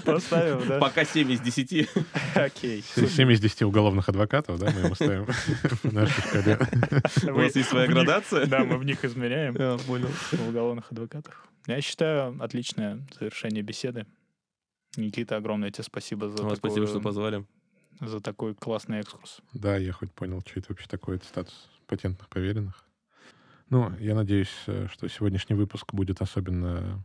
поставим, да? Пока 7 из 10. Окей. С- Семь из десяти уголовных адвокатов, да, мы ему ставим в нашей шкале. У вас есть своя градация? Да, мы в них измеряем понял. в уголовных адвокатах. Я считаю, отличное завершение беседы. Никита, огромное тебе спасибо за, Вам спасибо, что позвали. За такой классный экскурс. Да, я хоть понял, что это вообще такое, это статус патентных поверенных. Ну, я надеюсь, э, что сегодняшний выпуск будет особенно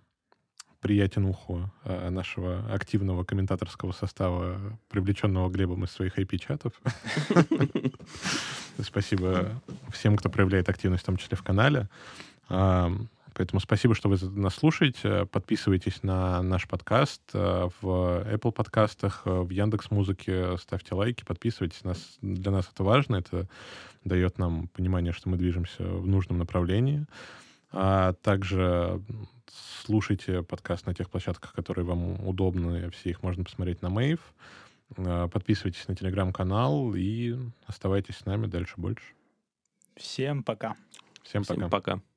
приятен уху э, нашего активного комментаторского состава, привлеченного Глебом из своих IP-чатов. Спасибо всем, кто проявляет активность, в том числе в канале. Поэтому спасибо, что вы нас слушаете. Подписывайтесь на наш подкаст э, в Apple подкастах, э, в Яндекс Музыке, ставьте лайки, подписывайтесь. Нас, для нас это важно, это дает нам понимание, что мы движемся в нужном направлении. А также слушайте подкаст на тех площадках, которые вам удобны. Все их можно посмотреть на Мейв. Э, Подписывайтесь на телеграм-канал и оставайтесь с нами дальше больше. Всем пока. Всем Всем пока. пока.